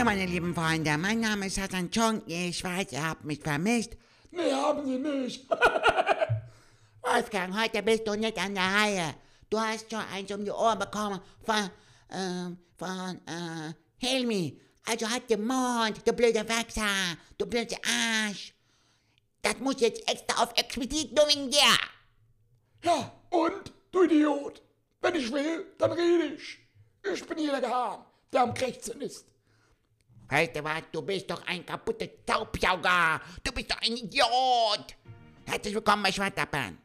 Hallo meine lieben Freunde, mein Name ist Hassan Chong. Ich weiß, ihr habt mich vermisst. Nee, haben sie nicht. Wolfgang, heute bist du nicht an der Reihe. Du hast schon eins um die Ohren bekommen von, ähm, von, äh, Helmi. Also halt den Mond, du blöder Wichser, du blöder Arsch. Das muss jetzt extra auf Expedit nur wegen dir. Ja, und? Du Idiot. Wenn ich will, dann rede ich. Ich bin hier der Gehahn, der am Krächzen ist. Weißt du was, du bist doch ein kaputter Taubsauger. Du bist doch ein Idiot. Herzlich willkommen bei Schwartappen.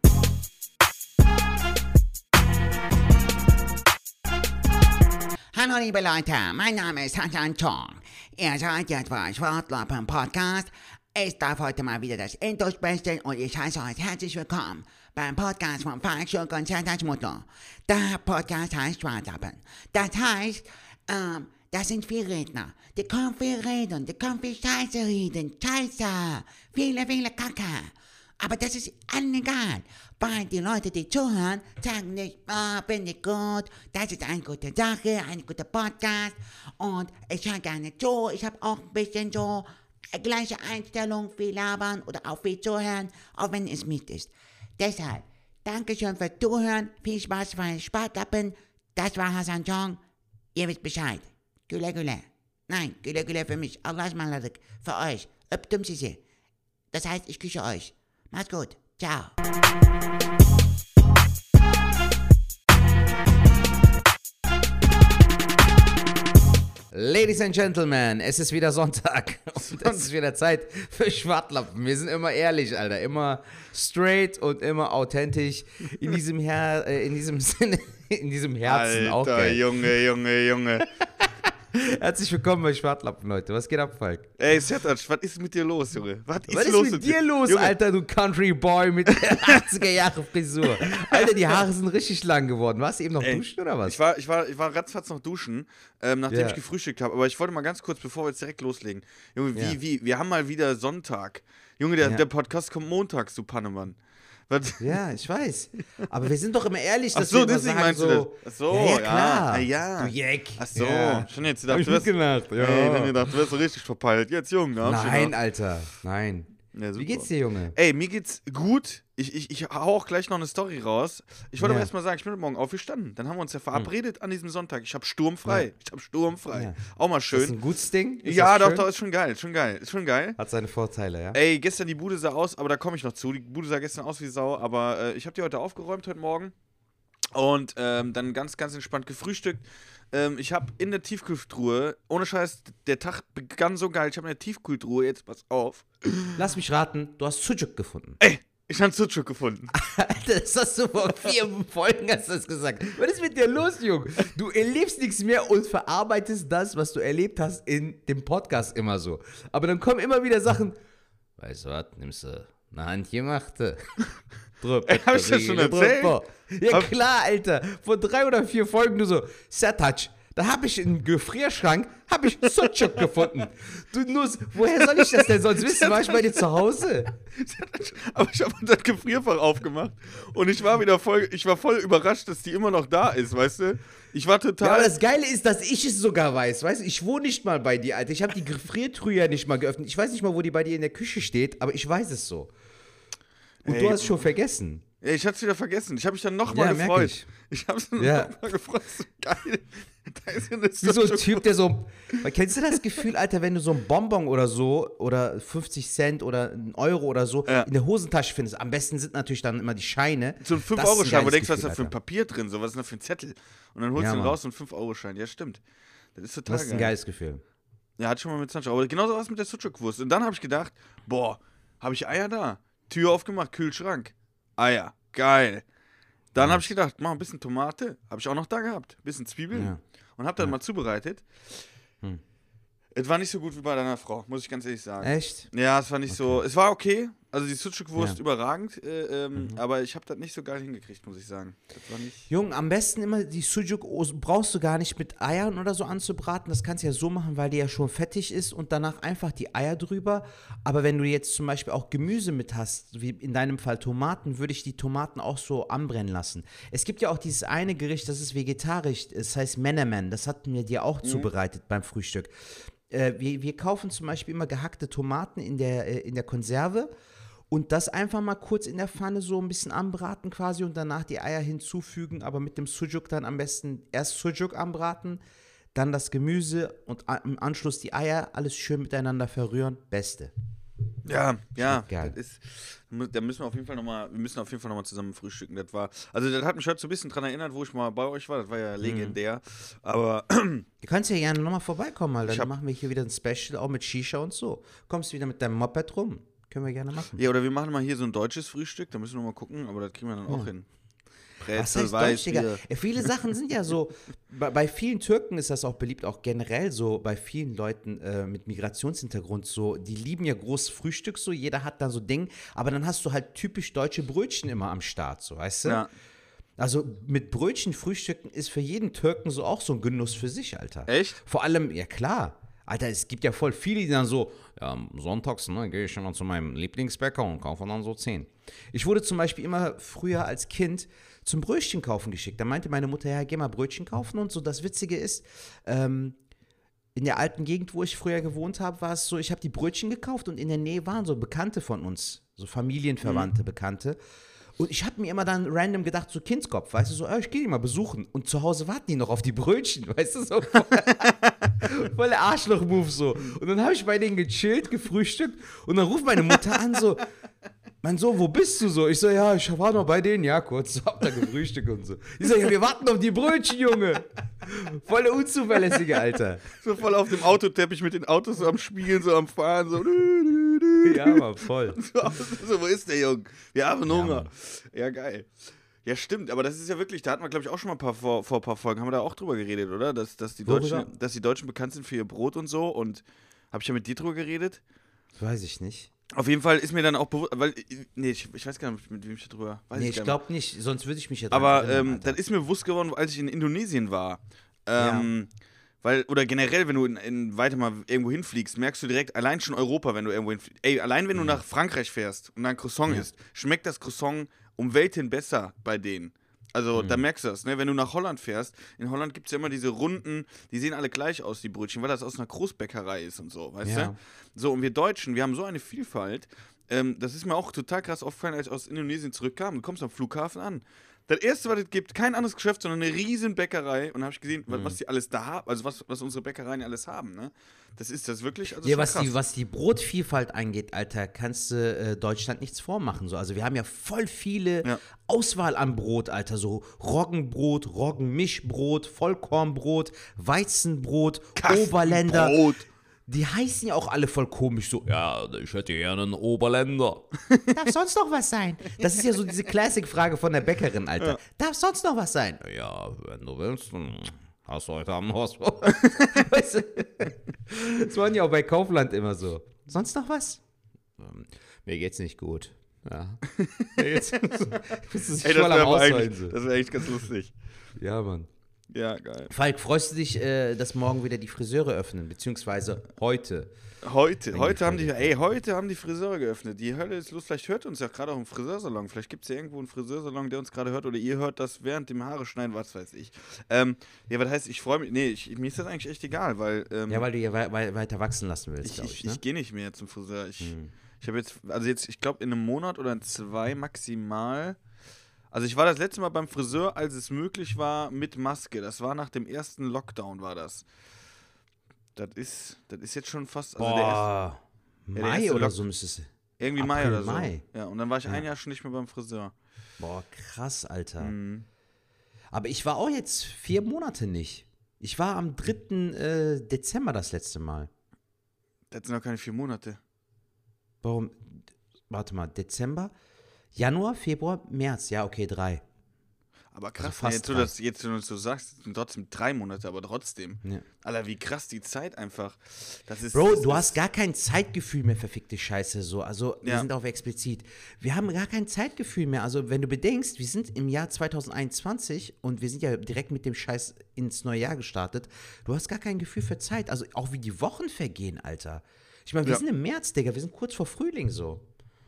Hallo liebe Leute, mein Name ist Hassan Chong. Ihr seid jetzt bei Schwartlappen Podcast. Ich darf heute mal wieder das Intro sprechen und ich heiße euch herzlich willkommen beim Podcast von Sanders Mutter. Der Podcast heißt Schwartlappen. Das heißt, ähm, das sind viele Redner. Die können viel reden, die können viel Scheiße reden. Scheiße. Viele, viele Kacke. Aber das ist allen egal, weil die Leute, die zuhören, sagen nicht, ah, finde ich gut, das ist eine gute Sache, ein guter Podcast und ich höre gerne zu, ich habe auch ein bisschen so gleiche Einstellung wie labern oder auch wie zuhören, auch wenn es mit ist. Deshalb, Dankeschön fürs Zuhören, viel Spaß bei Spartappen, das war Hassan Chong, ihr wisst Bescheid. Güle güle. Nein, güle güle für mich, Allahs maladık, für euch, öptüm sizi. Das heißt, ich küsse euch. Macht's gut. Ciao. Ladies and Gentlemen, es ist wieder Sonntag und es ist wieder Zeit für Schwartlappen. Wir sind immer ehrlich, Alter, immer straight und immer authentisch. In diesem, Her äh, in diesem Sinne, in diesem Herzen auch. Alter. Junge, Junge, Junge. Herzlich willkommen bei Schwartlappen, Leute. Was geht ab, Falk? Ey, Sertac, was ist mit dir los, Junge? Was ist, Was ist los mit dir los, Junge, Alter, du Country Boy mit der 80er Jahre Frisur? Alter, die Haare sind richtig lang geworden. Warst du eben noch Ey, duschen oder was? Ich war, ich war, ich war ratzfatz noch duschen, ähm, nachdem Ja. ich gefrühstückt habe. Aber ich wollte mal ganz kurz, bevor wir jetzt direkt loslegen. Junge, wie, Ja. wie, wir haben mal wieder Sonntag. Junge, der, Ja. der Podcast kommt montags, du Pannemann. Was? Ja, ich weiß. Aber wir sind doch immer ehrlich, Ach dass so, wir immer deswegen sagen, meinst so, du das? Ach so, ja, ja, ja, klar. ah, ja. Du Jeck. Ach so, Ja. schon jetzt gedacht, ich du wärst, mitgemacht, ja. ey, wenn ihr dacht, du wärst so richtig verpeilt. Jetzt, Junge. Nein, gedacht. Alter, nein. Ja. Wie geht's dir, Junge? Ey, mir geht's gut. Ich, ich, ich hau auch gleich noch eine Story raus. Ich wollte Ja. aber erstmal sagen, ich bin heute Morgen aufgestanden. Dann haben wir uns ja verabredet an diesem Sonntag. Ich habe sturmfrei. Ja. Ich habe sturmfrei. Ja. Auch mal Ist das schön. ein gutes Ding? Ist Ja, doch, schön? doch, ist schon geil. Ist schon geil. Ist schon geil. Hat seine Vorteile, ja? Ey, gestern die Bude sah aus, aber da komme ich noch zu. Die Bude sah gestern aus wie Sau, aber äh, ich habe die heute aufgeräumt heute Morgen. Und ähm, dann ganz, ganz entspannt gefrühstückt. Ähm, ich habe in der Tiefkühltruhe, ohne Scheiß, der Tag begann so geil. Ich habe in der Tiefkühltruhe, jetzt pass auf. Lass mich raten, du hast Sujuk gefunden. Ey, ich habe Sucuk gefunden. Alter, das hast du vor vier Folgen hast du das gesagt. Was ist mit dir los, Junge? Du erlebst nichts mehr und verarbeitest das, was du erlebt hast, in dem Podcast immer so. Aber dann kommen immer wieder Sachen, weißt du was, nimmst du eine handgemachte. Drüpp, hab ich das schon erzählt? Ja klar, Alter. Vor drei oder vier Folgen nur so, Sertac, da habe ich im Gefrierschrank, habe ich Sucuk gefunden. Du Nuss, woher soll ich das denn sonst wissen? War ich bei dir zu Hause? Aber ich habe das Gefrierfach aufgemacht und ich war wieder voll, ich war voll überrascht, dass die immer noch da ist, weißt du? Ich war Ja, total. aber das Geile ist, dass ich es sogar weiß. Weißt du, ich wohne nicht mal bei dir, Alter. Ich habe die Gefriertruhe ja nicht mal geöffnet. Ich weiß nicht mal, wo die bei dir in der Küche steht, aber ich weiß es so. Und Ey, du hast es schon vergessen. Ja, ich hatte es wieder vergessen. Ich habe mich dann nochmal Ja, gefreut. ich. Ich, habe mich Ja. nochmal gefreut. So geil. Da ist ja Wie so ein Typ, der so. Kennst du das Gefühl, Alter, wenn du so ein Bonbon oder so oder 50 Cent oder einen Euro oder so Ja. in der Hosentasche findest? Am besten sind natürlich dann immer die Scheine. So ein Das ist 5-Euro-Schein, wo du denkst, was ist da für ein. Papier drin? So, was ist da für ein Zettel? Und dann holst Ja, du den Mann. raus, so ein 5-Euro-Schein. Ja, stimmt. Das ist total Das ist ein geil. geiles Gefühl. Ja, hat schon mal mit 20 Euro. Aber genauso war es mit der Sucuk-Wurst. Und dann habe ich gedacht, boah, habe ich Eier da? Tür aufgemacht, Kühlschrank. Eier, geil. Dann habe ich gedacht, mach ein bisschen Tomate. Habe ich auch noch da gehabt. bisschen Zwiebeln. Ja. Und habe dann mal zubereitet. Hm. Es war nicht so gut wie bei deiner Frau, muss ich ganz ehrlich sagen. Echt? Ja, es war nicht so. Es war okay. Also die Sucuk-Wurst Ja. überragend. Äh, ähm, Aber ich habe das nicht so geil hingekriegt, muss ich sagen. Jung, am besten immer die Sujuk brauchst du gar nicht mit Eiern oder so anzubraten. Das kannst du ja so machen, weil die ja schon fettig ist und danach einfach die Eier drüber. Aber wenn du jetzt zum Beispiel auch Gemüse mit hast, wie in deinem Fall Tomaten, würde ich die Tomaten auch so anbrennen lassen. Es gibt ja auch dieses eine Gericht, das ist vegetarisch, das heißt Menemen. Das hatten wir dir auch zubereitet beim Frühstück. Äh, wir, wir kaufen zum Beispiel immer gehackte Tomaten in der, äh, in der Konserve und das einfach mal kurz in der Pfanne so ein bisschen anbraten quasi und danach die Eier hinzufügen, aber mit dem Sujuk dann am besten erst Sujuk anbraten, dann das Gemüse und im Anschluss die Eier, alles schön miteinander verrühren. Beste. Ja, ja. geil. Das ist, da müssen wir auf jeden Fall nochmal, wir müssen auf jeden Fall nochmal zusammen frühstücken. Das war, also das hat mich heute so ein bisschen dran erinnert, wo ich mal bei euch war. Das war ja legendär. Aber Du kannst ja gerne nochmal vorbeikommen, Alter. Ich Dann hab- machen wir hier wieder ein Special, auch mit Shisha und so. Kommst wieder mit deinem Moped rum. Können wir gerne machen. ja, oder wir machen mal hier so ein deutsches Frühstück. Da müssen wir mal gucken, aber das kriegen wir dann auch hin. Was Brezel, heißt Deutsch, viele Sachen sind ja so, bei, bei vielen Türken ist das auch beliebt, auch generell so, bei vielen Leuten äh, mit Migrationshintergrund so, die lieben ja großes Frühstück so, jeder hat da so Ding, aber dann hast du halt typisch deutsche Brötchen immer am Start, so, weißt du? Ja. Also mit Brötchen frühstücken ist für jeden Türken so auch so ein Genuss für sich, Alter. Echt? Vor allem, ja klar. Alter, es gibt ja voll viele, die dann so, ja, sonntags, ne, gehe ich immer zu meinem Lieblingsbäcker und kaufe dann so 10. Ich wurde zum Beispiel immer früher als Kind zum Brötchen kaufen geschickt. Da meinte meine Mutter, ja, geh mal Brötchen kaufen und so. Das Witzige ist, ähm, in der alten Gegend, wo ich früher gewohnt habe, war es so, ich habe die Brötchen gekauft und in der Nähe waren so Bekannte von uns, so Familienverwandte, Bekannte. Und ich habe mir immer dann random gedacht, so Kindskopf, weißt du, so, äh, ich gehe die mal besuchen. Und zu Hause warten die noch auf die Brötchen, weißt du, so. Voll der Arschloch-Move so. Und dann habe ich bei denen gechillt, gefrühstückt und dann ruft meine Mutter an so, mein Sohn, wo bist du so? Ich so, ja, ich war noch bei denen, ja, kurz, hab da gefrühstückt und so. Ich so, ja, wir warten auf die Brötchen, Junge. Voll Unzuverlässige, Alter. So voll auf dem Autoteppich mit den Autos so am Spielen, so am Fahren, so. Ja, Mann, voll. so, wo ist der Junge? Wir haben Hunger. Ja, geil. Ja, stimmt, aber das ist ja wirklich, da hatten wir, glaube ich, auch schon mal ein paar, vor, vor ein paar Folgen, haben wir da auch drüber geredet, oder? Dass, dass, die Worüber? Deutschen, dass die Deutschen bekannt sind für ihr Brot und so. Und habe ich ja mit dir drüber geredet? Weiß ich nicht. Auf jeden Fall ist mir dann auch bewusst, weil, nee, ich, ich weiß gar nicht, mit wem ich darüber weiß. Nee, ich ich glaube nicht, sonst würde ich mich ja Aber ähm, das ist mir bewusst geworden, als ich in Indonesien war. Ähm, Weil, oder generell, wenn du in, in weiter mal irgendwo hinfliegst, merkst du direkt, allein schon Europa, wenn du irgendwo hinfliegst. Ey, allein wenn du nach Frankreich fährst und ein Croissant isst, schmeckt das Croissant um Welten besser bei denen. Also, da merkst du das, ne? Wenn du nach Holland fährst, in Holland gibt es ja immer diese runden, die sehen alle gleich aus, die Brötchen, weil das aus einer Großbäckerei ist und so, weißt Ja. du? So, und wir Deutschen, wir haben so eine Vielfalt. Ähm, das ist mir auch total krass aufgefallen, als ich aus Indonesien zurückkam. Du kommst am Flughafen an. Das erste, was es gibt, kein anderes Geschäft, sondern eine riesen Bäckerei. Und da habe ich gesehen, wa- was die alles da haben, also was, was unsere Bäckereien alles haben, ne? Das ist das wirklich, also Ja, was krass. die, was die Brotvielfalt angeht, Alter, kannst du äh, Deutschland nichts vormachen. So. Also wir haben ja voll viele Ja. Auswahl an Brot, Alter. So Roggenbrot, Roggenmischbrot, Vollkornbrot, Weizenbrot, Oberländer. Brot. Die heißen ja auch alle voll komisch so. Ja, ich hätte gerne einen Oberländer. Darf sonst noch was sein? Das ist ja so diese Classic-Frage von der Bäckerin, Alter. Darf sonst noch was sein? Ja, wenn du willst, dann hast du heute Abend was. weißt du? Das waren ja auch bei Kaufland immer so. Sonst noch was? Ähm, mir geht's nicht gut. Ja. Geht's bist du sich Ey, das voll am eigentlich, so. das wäre echt ganz lustig. Ja, Mann. Ja, geil. Falk, freust du dich, äh, dass morgen wieder die Friseure öffnen? Beziehungsweise heute? Heute, heute haben die, ey, heute haben die Friseure geöffnet. Die Hölle ist los. Vielleicht hört uns ja gerade auch ein Friseursalon. Vielleicht gibt es ja irgendwo einen Friseursalon, der uns gerade hört. Oder ihr hört das während dem Haare schneiden, was weiß ich. Ähm, ja, was heißt, ich freue mich. Nee, ich, mir ist das eigentlich echt egal, weil. Ähm, Ja, weil du ja wei wei weiter wachsen lassen willst, ich, glaube ich, ich, ne? ich gehe nicht mehr zum Friseur. Ich, Hm. ich habe jetzt, also jetzt, ich glaube, in einem Monat oder in zwei maximal. Also ich war das letzte Mal beim Friseur, als es möglich war, mit Maske. Das war nach dem ersten Lockdown, war das. Das ist, das ist jetzt schon fast. Also erste, Boah, der Mai erste oder Lock- so müsste es. irgendwie Mai April, oder so. Mai. Ja, und dann war ich ein Jahr schon nicht mehr beim Friseur. Boah, krass, Alter. Mhm. Aber ich war auch jetzt vier Monate nicht. Ich war am 3. Äh, Dezember das letzte Mal. Das sind noch keine vier Monate. Warum? Warte mal, Dezember? Januar, Februar, März. Ja, okay, drei. Aber krass, Also fast ne, jetzt, du das, jetzt, wenn du das so sagst, sind trotzdem drei Monate, aber trotzdem. Ja. Alter, wie krass die Zeit einfach. Das ist, Bro, das du ist, hast gar kein Zeitgefühl mehr, verfickte Scheiße. So. Also, wir Ja. sind auf explizit. Wir haben gar kein Zeitgefühl mehr. Also, wenn du bedenkst, wir sind im Jahr 2021 und wir sind ja direkt mit dem Scheiß ins neue Jahr gestartet. Du hast gar kein Gefühl für Zeit. Also, auch wie die Wochen vergehen, Alter. Ich meine, wir Ja. sind im März, Digga. Wir sind kurz vor Frühling so.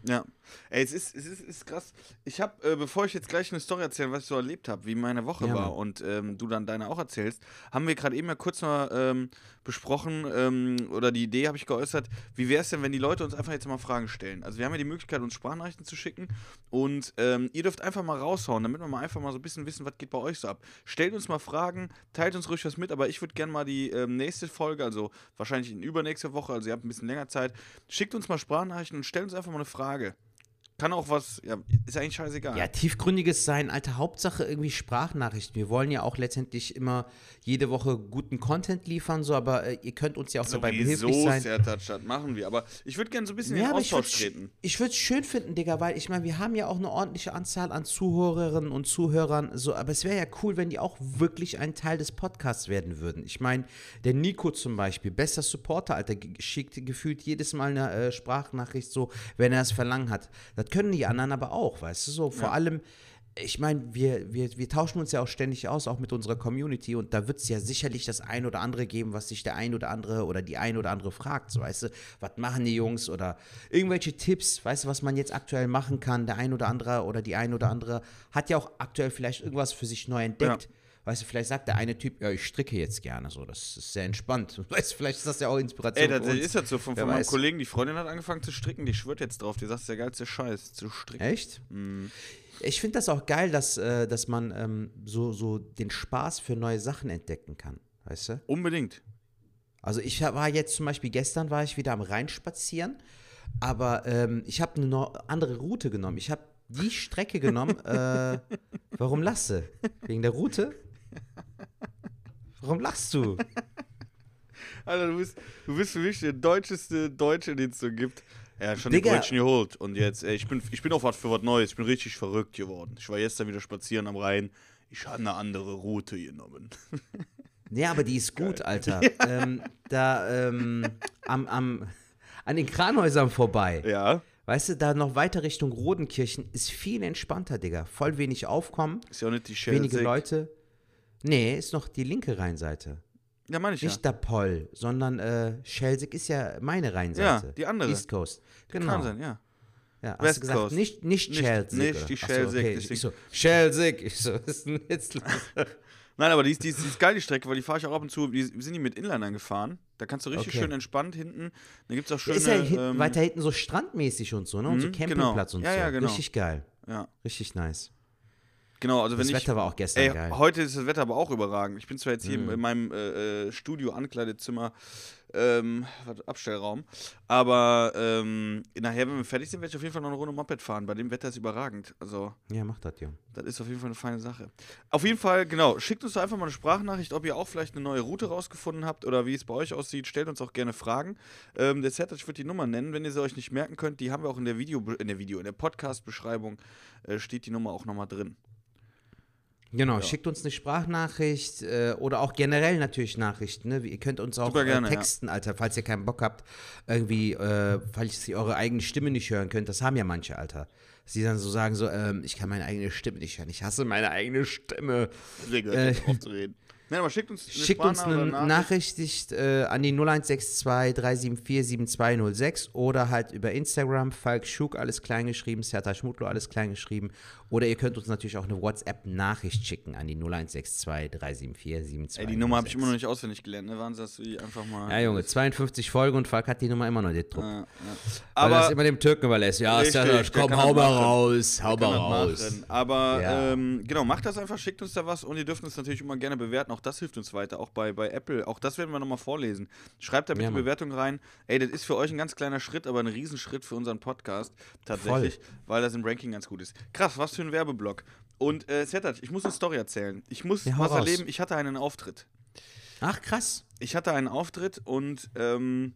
Ja. Ey, es ist, es ist, es ist krass. Ich habe, äh, bevor ich jetzt gleich eine Story erzähle, was ich so erlebt habe, wie meine Woche Ja, war und ähm, du dann deine auch erzählst, haben wir gerade eben ja kurz mal ähm, besprochen ähm, oder die Idee habe ich geäußert, wie wäre es denn, wenn die Leute uns einfach jetzt mal Fragen stellen? Also wir haben ja die Möglichkeit, uns Sprachnachrichten zu schicken und ähm, ihr dürft einfach mal raushauen, damit wir mal einfach mal so ein bisschen wissen, was geht bei euch so ab. Stellt uns mal Fragen, teilt uns ruhig was mit, aber ich würde gerne mal die ähm, nächste Folge, also wahrscheinlich in übernächste Woche, also ihr habt ein bisschen länger Zeit, schickt uns mal Sprachnachrichten und stellt uns einfach mal eine Frage. Kann auch was, ja, ist eigentlich scheißegal. Ja, tiefgründiges Sein, Alter, Hauptsache irgendwie Sprachnachrichten. Wir wollen ja auch letztendlich immer jede Woche guten Content liefern, so, aber äh, ihr könnt uns ja auch dabei behilflich sein. Sertac, das machen wir. Aber ich würde gerne so ein bisschen in den ich Austausch würd's- treten. Ich würde es schön finden, Digga, weil ich meine, wir haben ja auch eine ordentliche Anzahl an Zuhörerinnen und Zuhörern, so, aber es wäre ja cool, wenn die auch wirklich ein Teil des Podcasts werden würden. Ich meine, der Nico zum Beispiel, bester Supporter, Alter, schickt gefühlt jedes Mal eine äh, Sprachnachricht so, wenn er es verlangen hat. Das können die anderen aber auch, weißt du, so, vor allem. Ich meine, wir, wir, wir tauschen uns ja auch ständig aus, auch mit unserer Community, und da wird es ja sicherlich das ein oder andere geben, was sich der ein oder andere oder die ein oder andere fragt. So, weißt du, was machen die Jungs oder irgendwelche Tipps, weißt du, was man jetzt aktuell machen kann. Der ein oder andere oder die ein oder andere hat ja auch aktuell vielleicht irgendwas für sich neu entdeckt. Weißt du, vielleicht sagt der eine Typ, ja, ich stricke jetzt gerne so, das ist sehr entspannt. Weißt du, vielleicht ist das ja auch Inspiration. Ey, das ist das so. Von, von meinem. Kollegen, die Freundin hat angefangen zu stricken, die schwört jetzt drauf. Die sagt, das ist der geilste Scheiß, zu stricken. Echt? Mhm. Ich finde das auch geil, dass, äh, dass man ähm, so, so den Spaß für neue Sachen entdecken kann. Weißt du? Unbedingt. Also ich war jetzt zum Beispiel, gestern war ich wieder am Rhein spazieren, aber ähm, ich habe eine andere Route genommen. Ich habe die Strecke genommen. äh, warum du? Wegen der Route? Warum lachst du? Alter, du bist, du bist für mich der deutscheste Deutsche, den es so gibt. Er hat schon Digga. die Brötchen geholt. Und jetzt, ey, ich bin, ich bin auf was für was Neues. Ich bin richtig verrückt geworden. Ich war gestern wieder spazieren am Rhein. Ich habe eine andere Route genommen. Nee, aber die ist gut, Alter. Ähm, da ähm, am, am, an den Kranhäusern vorbei. Ja. Weißt du, da noch weiter Richtung Rodenkirchen ist viel entspannter, Digga. Voll wenig Aufkommen, Ist ja auch nicht die wenige Schelsig. Leute. Nee, ist noch die linke Rheinseite. Ja, meine ich ja. Nicht der Poll, sondern äh, Schelsig ist ja meine Rheinseite. Ja, die andere. East Coast. Genau. Kann sein, ja. Ja, hast West du gesagt, Coast. nicht, nicht Nicht- Schelsig. nicht oder? die Ach so, Schelsig, okay. Ich so, Schelsig. Ich so, ist jetzt los? Nein, aber die ist, die, ist, die ist geil, die Strecke, weil die fahre ich auch ab und zu. Die, wir sind die mit Inlinern gefahren. Da kannst du richtig Okay. schön entspannt hinten. Da gibt es auch schöne. ist ja hinten, ähm, weiter hinten so strandmäßig und so, ne? Und so Mhm, Campingplatz genau. und Ja, so. ja, genau. Richtig geil. Ja, Richtig nice. Genau. Also Das wenn ich, Wetter war auch gestern Ey, geil. heute ist das Wetter aber auch überragend. Ich bin zwar jetzt hier Mhm. in meinem äh, äh, Studio, Ankleidezimmer, ähm, Abstellraum, aber ähm, nachher, wenn wir fertig sind, werde ich auf jeden Fall noch eine Runde Moped fahren. Bei dem Wetter ist überragend. Also, Ja, mach das, Junge. das ist auf jeden Fall eine feine Sache. Auf jeden Fall, genau, schickt uns doch einfach mal eine Sprachnachricht, ob ihr auch vielleicht eine neue Route rausgefunden habt oder wie es bei euch aussieht. Stellt uns auch gerne Fragen. Ähm, der ich würde die Nummer nennen, wenn ihr sie euch nicht merken könnt. Die haben wir auch in der Video, in der Video, in der Podcast-Beschreibung äh, steht die Nummer auch nochmal drin. Genau, schickt uns eine Sprachnachricht äh, oder auch generell natürlich Nachrichten. Ne? Ihr könnt uns auch Super gerne, äh, ja. texten, Alter, falls ihr keinen Bock habt, irgendwie, äh, falls ihr eure eigene Stimme nicht hören könnt. Das haben ja manche, Alter. Sie dann so sagen so, ähm, ich kann meine eigene Stimme nicht hören. Ich hasse meine eigene Stimme. Regel, Äh, aufzureden. Nein, aber schickt uns eine Schickt uns eine oder Nachricht äh, an die 0162 374 7206 oder halt über Instagram, Falk Schuk, alles kleingeschrieben, Serta Schmutlo, alles kleingeschrieben. Oder ihr könnt uns natürlich auch eine WhatsApp-Nachricht schicken an die 0162 374 7206. Ey, die Nummer habe ich immer noch nicht auswendig gelernt, ne? Wahnsinn, dass du die einfach mal. Ja, Junge, 52 Folgen und Falk hat die Nummer immer noch nicht gedruckt. Ja, ja. Weil er es Aber immer dem Türken überlässt. Ja, Richtig, Serta, komm, hau das mal raus, hau mal das raus. Aber Ja. ähm, genau, macht das einfach, schickt uns da was und ihr dürft uns natürlich immer gerne bewerten. Auch das hilft uns weiter, auch bei, bei Apple. Auch das werden wir nochmal vorlesen. Schreibt da bitte Ja. Bewertung rein. Ey, das ist für euch ein ganz kleiner Schritt, aber ein Riesenschritt für unseren Podcast. Tatsächlich, weil das im Ranking ganz gut ist. Krass, was für ein Werbeblock. Und äh, Sertac, ich muss eine Story erzählen. Ich muss Ja, was raus. erleben. Ich hatte einen Auftritt. Ach, krass. ich hatte einen Auftritt und ähm,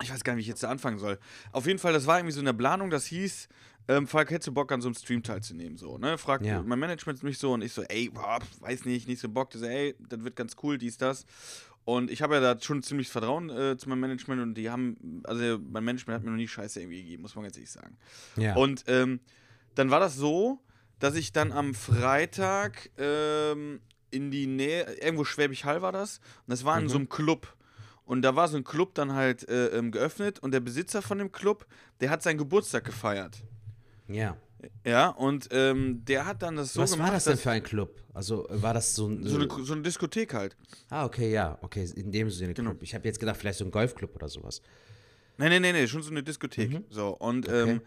ich weiß gar nicht, wie ich jetzt da anfangen soll. Auf jeden Fall, das war irgendwie so in der Planung, das hieß, ähm, Falk, hättest du Bock an so einem Stream teilzunehmen? So, ne? Fragt Ja. mein Management mich so und ich so, ey, boah, weiß nicht, nicht so Bock. So, ey, das wird ganz cool, dies, das. Und ich habe ja da schon ziemlich Vertrauen äh, zu meinem Management und die haben, also mein Management hat mir noch nie Scheiße irgendwie gegeben, muss man ganz ehrlich sagen. Ja. Und ähm, dann war das so, dass ich dann am Freitag ähm, in die Nähe, irgendwo Schwäbisch Hall war das, und das war in so einem Club. Und da war so ein Club dann halt äh, ähm, geöffnet und der Besitzer von dem Club, der hat seinen Geburtstag gefeiert. Ja. Ja, und ähm, der hat dann das so Was gemacht, war das denn für ein Club? Also äh, war das so ein. so eine, so eine Diskothek halt. ah, okay, ja. Okay, in dem Sinne Genau. Club. Ich habe jetzt gedacht, vielleicht so ein Golfclub oder sowas. Nee, nee, nee, nee, schon so eine Diskothek. So, und ähm,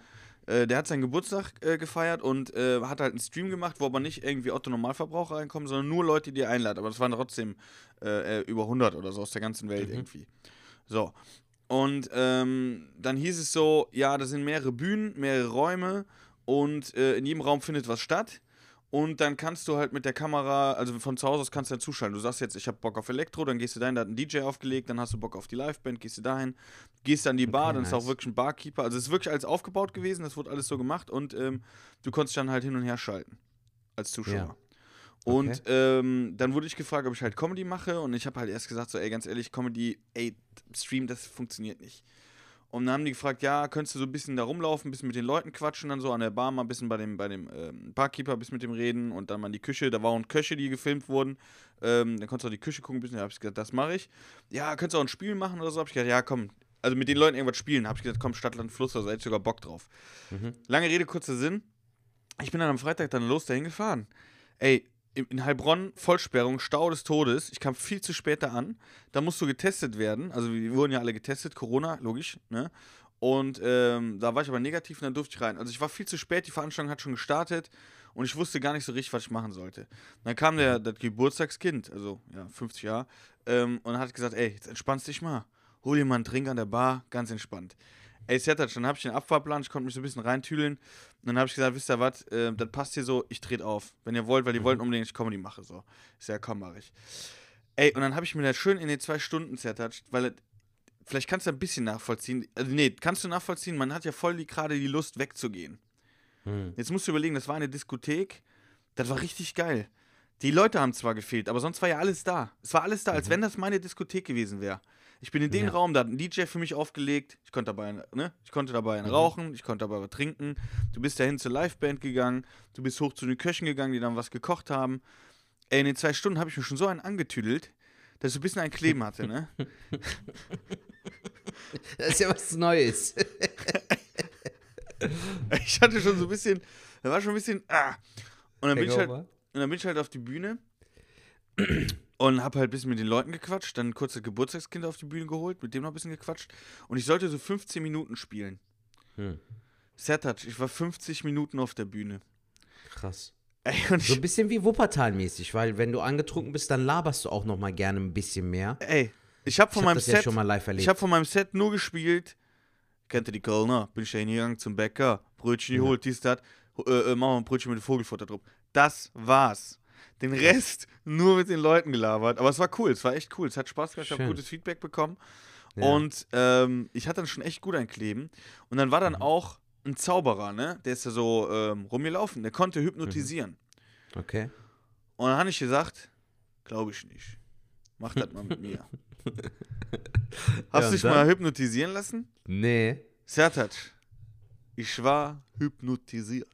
äh, der hat seinen Geburtstag äh, gefeiert und äh, hat halt einen Stream gemacht, wo aber nicht irgendwie Otto Normalverbraucher reinkommen, sondern nur Leute, die er einladen. Aber das waren trotzdem äh, äh, über 100 oder so aus der ganzen Welt irgendwie. So. Und ähm, dann hieß es so, ja, da sind mehrere Bühnen, mehrere Räume und äh, in jedem Raum findet was statt. Und dann kannst du halt mit der Kamera, also von zu Hause aus kannst du dann zuschalten. Du sagst jetzt, ich habe Bock auf Elektro, dann gehst du dahin, da hat ein DJ aufgelegt, dann hast du Bock auf die Liveband, gehst du dahin, gehst dann die Bar, Okay, dann ist nice. auch wirklich ein Barkeeper. Also es ist wirklich alles aufgebaut gewesen, das wurde alles so gemacht und ähm, du konntest dann halt hin und her schalten als Zuschauer. Ja. Und ähm, dann wurde ich gefragt, ob ich halt Comedy mache und ich habe halt erst gesagt, so ey, ganz ehrlich, Comedy, ey, Stream, das funktioniert nicht. Und dann haben die gefragt, ja, könntest du so ein bisschen da rumlaufen, ein bisschen mit den Leuten quatschen, dann so an der Bar mal ein bisschen bei dem, bei dem ähm, Barkeeper, ein bisschen mit dem reden und dann mal in die Küche. Da waren Köche, die gefilmt wurden. Ähm, dann konntest du auch die Küche gucken, ein bisschen. Da habe ich gesagt, das mache ich. Ja, könntest du auch ein Spiel machen oder so? Habe ich gesagt, ja, komm. Also mit den Leuten irgendwas spielen. Habe ich gesagt, komm, Stadt, Land, Fluss, also hätte ich sogar Bock drauf. Lange Rede, kurzer Sinn. Ich bin dann am Freitag dann los dahin gefahren. Ey, in Heilbronn Vollsperrung, Stau des Todes. Ich kam viel zu spät da an. Da musst du getestet werden. Also wir wurden ja alle getestet, Corona, logisch, ne? Und ähm, da war ich aber negativ und dann durfte ich rein. Also ich war viel zu spät, die Veranstaltung hat schon gestartet und ich wusste gar nicht so richtig, was ich machen sollte. Dann kam der das Geburtstagskind, also ja, 50 Jahre, ähm, und hat gesagt, ey, jetzt entspannst dich mal. Hol dir mal einen Trink an der Bar, ganz entspannt. Ey, Sertac, dann habe ich den Abfahrplan, ich konnte mich so ein bisschen reintüdeln. Und dann habe ich gesagt, wisst ihr was, äh, das passt hier so, ich trete auf. Wenn ihr wollt, weil die wollten unbedingt, ich Comedy mache. So. Sag, ja, komm, mach ich. Ey, und dann habe ich mir das schön in den zwei Stunden zertatscht, weil vielleicht kannst du ein bisschen nachvollziehen. Also, nee, kannst du nachvollziehen, man hat ja voll die, gerade die Lust wegzugehen. Jetzt musst du überlegen, das war eine Diskothek, das war richtig geil. Die Leute haben zwar gefehlt, aber sonst war ja alles da. Es war alles da, als wenn das meine Diskothek gewesen wäre. Ich bin in den Ja. Raum, da hat ein DJ für mich aufgelegt. Ich konnte dabei, ne? Ich konnte dabei einen rauchen, ich konnte dabei trinken. Du bist dahin zur Liveband gegangen, du bist hoch zu den Köchen gegangen, die dann was gekocht haben. Ey, in den zwei Stunden habe ich mir schon so einen angetüdelt, dass ich ein bisschen ein Kleben hatte, ne? Das ist ja was Neues. Ich hatte schon so ein bisschen, da war schon ein bisschen, ah. Und dann bin ich halt? Und dann bin ich halt auf die Bühne und hab halt ein bisschen mit den Leuten gequatscht, dann kurz das Geburtstagskind auf die Bühne geholt, mit dem noch ein bisschen gequatscht. Und ich sollte so 15 Minuten spielen. Hm. Sertac, ich war 50 Minuten auf der Bühne. Krass. Ey, So ein bisschen wie Wuppertal-mäßig, weil wenn du angetrunken bist, dann laberst du auch noch mal gerne ein bisschen mehr. ey, ich hab von Ich hab meinem das Set, ja schon mal live erlebt. ich hab von meinem Set nur gespielt. Kennt ihr die Kölner? Bin ich hingegangen zum Bäcker, Brötchen geholt, dies, das. Äh, äh, machen wir ein Brötchen mit Vogelfutter drauf. Das war's. Den Rest nur mit den Leuten gelabert. Aber es war cool, es war echt cool. Es hat Spaß gemacht, ich habe gutes Feedback bekommen. Ja. Und ähm, ich hatte dann schon echt gut ein Kleben. Und dann war dann Mhm. auch ein Zauberer, ne? Der ist ja so ähm, rumgelaufen. Der konnte Mhm. hypnotisieren. Okay. Und dann habe ich gesagt, glaube ich nicht. Mach das mal mit mir. Hast und du dich dann? mal hypnotisieren lassen? Nee. Sertac, ich war hypnotisiert.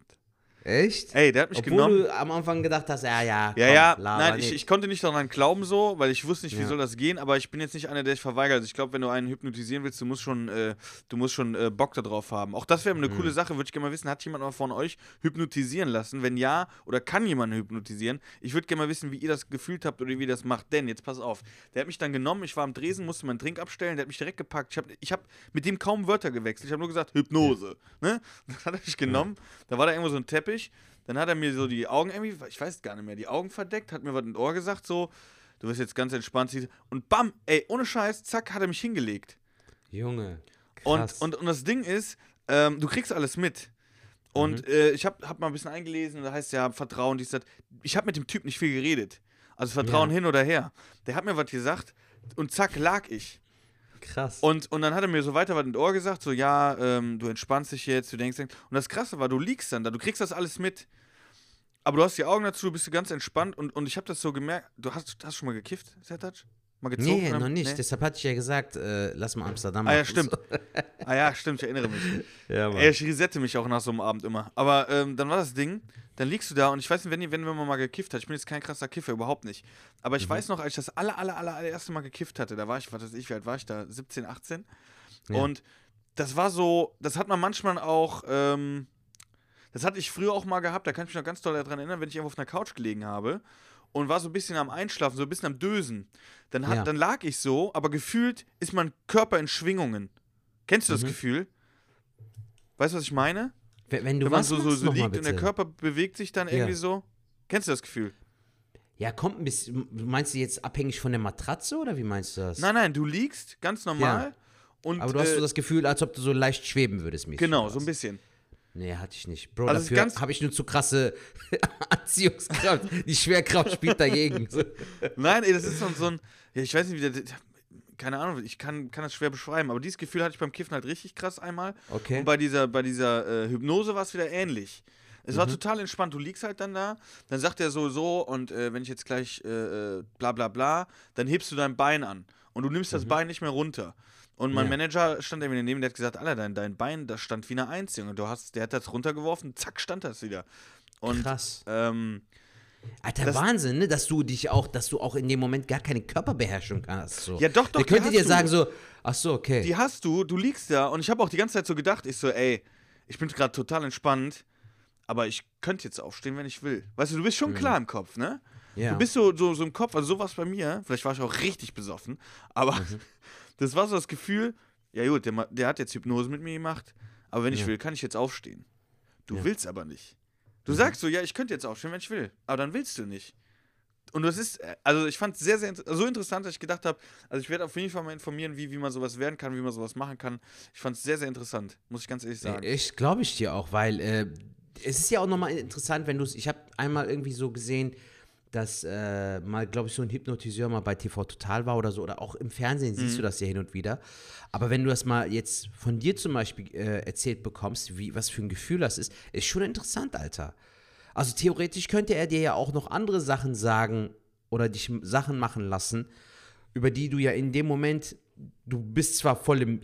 Echt? Ey, der hat mich Obwohl genommen. du am Anfang gedacht hast, ja, ja, Ja, komm, ja, laber nein, ich, ich konnte nicht daran glauben so, weil ich wusste nicht, wie Ja. soll das gehen, aber ich bin jetzt nicht einer, der sich verweigert. Also ich glaube, wenn du einen hypnotisieren willst, du musst schon, äh, du musst schon äh, Bock darauf haben. Auch das wäre eine Mhm. coole Sache, würde ich gerne mal wissen, hat jemand mal von euch hypnotisieren lassen? Wenn ja, oder kann jemand hypnotisieren? Ich würde gerne mal wissen, wie ihr das gefühlt habt oder wie ihr das macht. Denn, jetzt pass auf, der hat mich dann genommen, ich war am Dresen, musste meinen Drink abstellen, der hat mich direkt gepackt. Ich habe ich hab mit dem kaum Wörter gewechselt. Ich habe nur gesagt, Hypnose. Ne? Dann hat er mich genommen, da war da irgendwo so ein Teppich, dann hat er mir so die Augen irgendwie, ich weiß gar nicht mehr, die Augen verdeckt, hat mir was ins Ohr gesagt, so, du wirst jetzt ganz entspannt. Und bam, ey, ohne Scheiß, zack, hat er mich hingelegt. Junge. Und, Krass. und, und das Ding ist, ähm, du kriegst alles mit. Und äh, ich habe hab mal ein bisschen eingelesen, da heißt ja Vertrauen, dies, das. Ich habe mit dem Typ nicht viel geredet. Also Vertrauen Ja. hin oder her. Der hat mir was gesagt und zack, lag ich. Krass. Und, und dann hat er mir so weiter was ins Ohr gesagt, so, ja, ähm, du entspannst dich jetzt, du denkst, und das Krasse war, du liegst dann da, du kriegst das alles mit. Aber du hast die Augen dazu, bist du ganz entspannt und, und ich habe das so gemerkt, du hast, hast schon mal gekifft, Sertac? Mal gezogen? Nee, noch nicht. Nee? Deshalb hatte ich ja gesagt, äh, lass mal Amsterdam Ah ja, stimmt. ah ja, stimmt, ich erinnere mich. Ja, Mann. Ey, ich resette mich auch nach so einem Abend immer. Aber ähm, dann war das Ding, dann liegst du da und ich weiß nicht, wenn, wenn man mal gekifft hat, ich bin jetzt kein krasser Kiffer, überhaupt nicht. Aber ich Mhm. weiß noch, als ich das aller, aller, aller, allererste Mal gekifft hatte, da war ich, was weiß ich, wie alt war ich da? 17, 18? Ja. Und das war so, das hat man manchmal auch, ähm, das hatte ich früher auch mal gehabt, da kann ich mich noch ganz toll daran erinnern, wenn ich irgendwo auf einer Couch gelegen habe und war so ein bisschen am Einschlafen, so ein bisschen am Dösen. Dann, hat, Ja. dann lag ich so, aber gefühlt ist mein Körper in Schwingungen. Kennst du das Mhm. Gefühl? Weißt du, was ich meine? Wenn, wenn du Wenn man was so, so, so liegt und der. Körper bewegt sich dann irgendwie Ja. so. Kennst du das Gefühl? Ja, kommt ein bisschen. Meinst du jetzt abhängig von der Matratze oder wie meinst du das? Nein, nein, du liegst ganz normal und Aber du hast äh, so das Gefühl, als ob du so leicht schweben würdest, mäßig. genau, so ein bisschen. Nee, hatte ich nicht. Bro, Also dafür ganz- habe ich nur zu krasse Anziehungskraft. Die Schwerkraft spielt dagegen. Nein, ey, das ist so, so ein, ja, ich weiß nicht, wie der, keine Ahnung, ich kann, kann das schwer beschreiben, aber dieses Gefühl hatte ich beim Kiffen halt richtig krass einmal. Okay. Und bei dieser, bei dieser äh, Hypnose war es wieder ähnlich. Es Mhm. war total entspannt. Du liegst halt dann da, dann sagt er so, so, und äh, wenn ich jetzt gleich äh, äh, bla bla bla, dann hebst du dein Bein an. Und du nimmst das Bein nicht mehr runter. Und mein Mhm. Ja. Manager stand irgendwie daneben, der hat gesagt, Alter, dein, dein Bein, das stand wie eine Eins, Junge. Du hast, der hat das runtergeworfen, zack, stand das wieder. Und Krass. ähm, Alter, das- Wahnsinn, ne? Dass du dich auch, dass du auch in dem Moment gar keine Körperbeherrschung hast. So. Ja, doch, doch, Der könnte dir du. sagen so, ach so, okay. die hast du, du liegst da und ich habe auch die ganze Zeit so gedacht, ich so, ey, ich bin gerade total entspannt, aber ich könnte jetzt aufstehen, wenn ich will. Weißt du, du bist schon klar im Kopf, ne? Mhm. ja. Du bist so, so, so im Kopf, also sowas bei mir, vielleicht war ich auch richtig besoffen, aber Mhm. das war so das Gefühl, ja gut, der, der hat jetzt Hypnose mit mir gemacht, aber wenn ich Ja. will, kann ich jetzt aufstehen. Du Ja. Mhm. willst aber nicht. Du sagst so, ja, ich könnte jetzt aufstehen, wenn ich will, aber dann willst du nicht. Und das ist, äh, also ich fand es sehr, sehr so interessant, dass ich gedacht habe, also ich werde auf jeden Fall mal informieren, wie, wie man sowas werden kann, wie man sowas machen kann. Ich fand es sehr, sehr interessant, muss ich ganz ehrlich sagen. Ich glaube ich dir auch, weil äh, es ist ja auch nochmal interessant, wenn du es. Ich habe einmal irgendwie so gesehen, dass äh, mal, glaube ich, so ein Hypnotiseur mal bei TV Total war oder so, oder auch im Fernsehen siehst Mhm. du das ja hin und wieder. Aber wenn du das mal jetzt von dir zum Beispiel äh, erzählt bekommst, wie, was für ein Gefühl das ist, ist schon interessant, Alter. Also theoretisch könnte er dir ja auch noch andere Sachen sagen oder dich Sachen machen lassen, über die du ja in dem Moment, du bist zwar voll im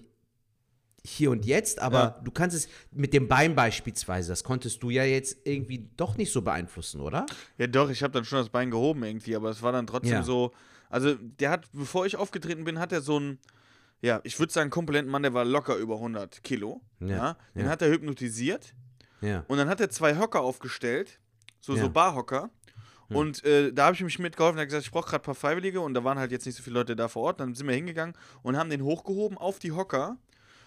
hier und jetzt, aber Ja. du kannst es mit dem Bein beispielsweise, das konntest du ja jetzt irgendwie doch nicht so beeinflussen, oder? Ja, doch, ich habe dann schon das Bein gehoben irgendwie, aber es war dann trotzdem Ja. so. Also, der hat, bevor ich aufgetreten bin, hat er so einen, ja, ich würde sagen, kompetenten Mann, der war locker über 100 Kilo. Ja, Ja, den hat er hypnotisiert Ja. und dann hat er zwei Hocker aufgestellt, so, so Barhocker. Und äh, da habe ich mich mitgeholfen, er hat gesagt, ich brauche gerade ein paar Freiwillige und da waren halt jetzt nicht so viele Leute da vor Ort. Dann sind wir hingegangen und haben den hochgehoben auf die Hocker.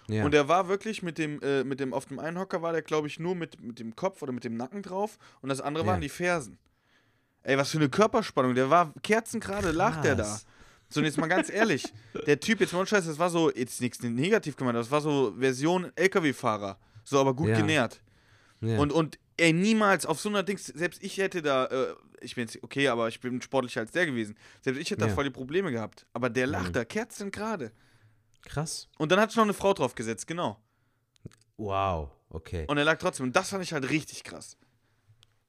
Ja. Und er war wirklich mit dem, äh, mit dem, auf dem einen Hocker war der, glaube ich, nur mit, mit dem Kopf oder mit dem Nacken drauf und das andere Ja. waren die Fersen. Ey, was für eine Körperspannung. Der war kerzengerade, lacht der da. So, und jetzt mal ganz ehrlich, der Typ, jetzt mal Scheiß, das war so, jetzt nichts negativ gemeint, das war so Version LKW-Fahrer. So, aber gut Ja. genährt. Und, und ey, niemals auf so einer Dings, selbst ich hätte da, äh, ich bin jetzt okay, aber ich bin sportlicher als der gewesen. Selbst ich hätte da voll die Probleme gehabt. Aber der lacht Mhm. da, kerzengerade. Krass. Und dann hat schon noch eine Frau drauf gesetzt, genau. Wow, okay. Und er lag trotzdem. Und das fand ich halt richtig krass.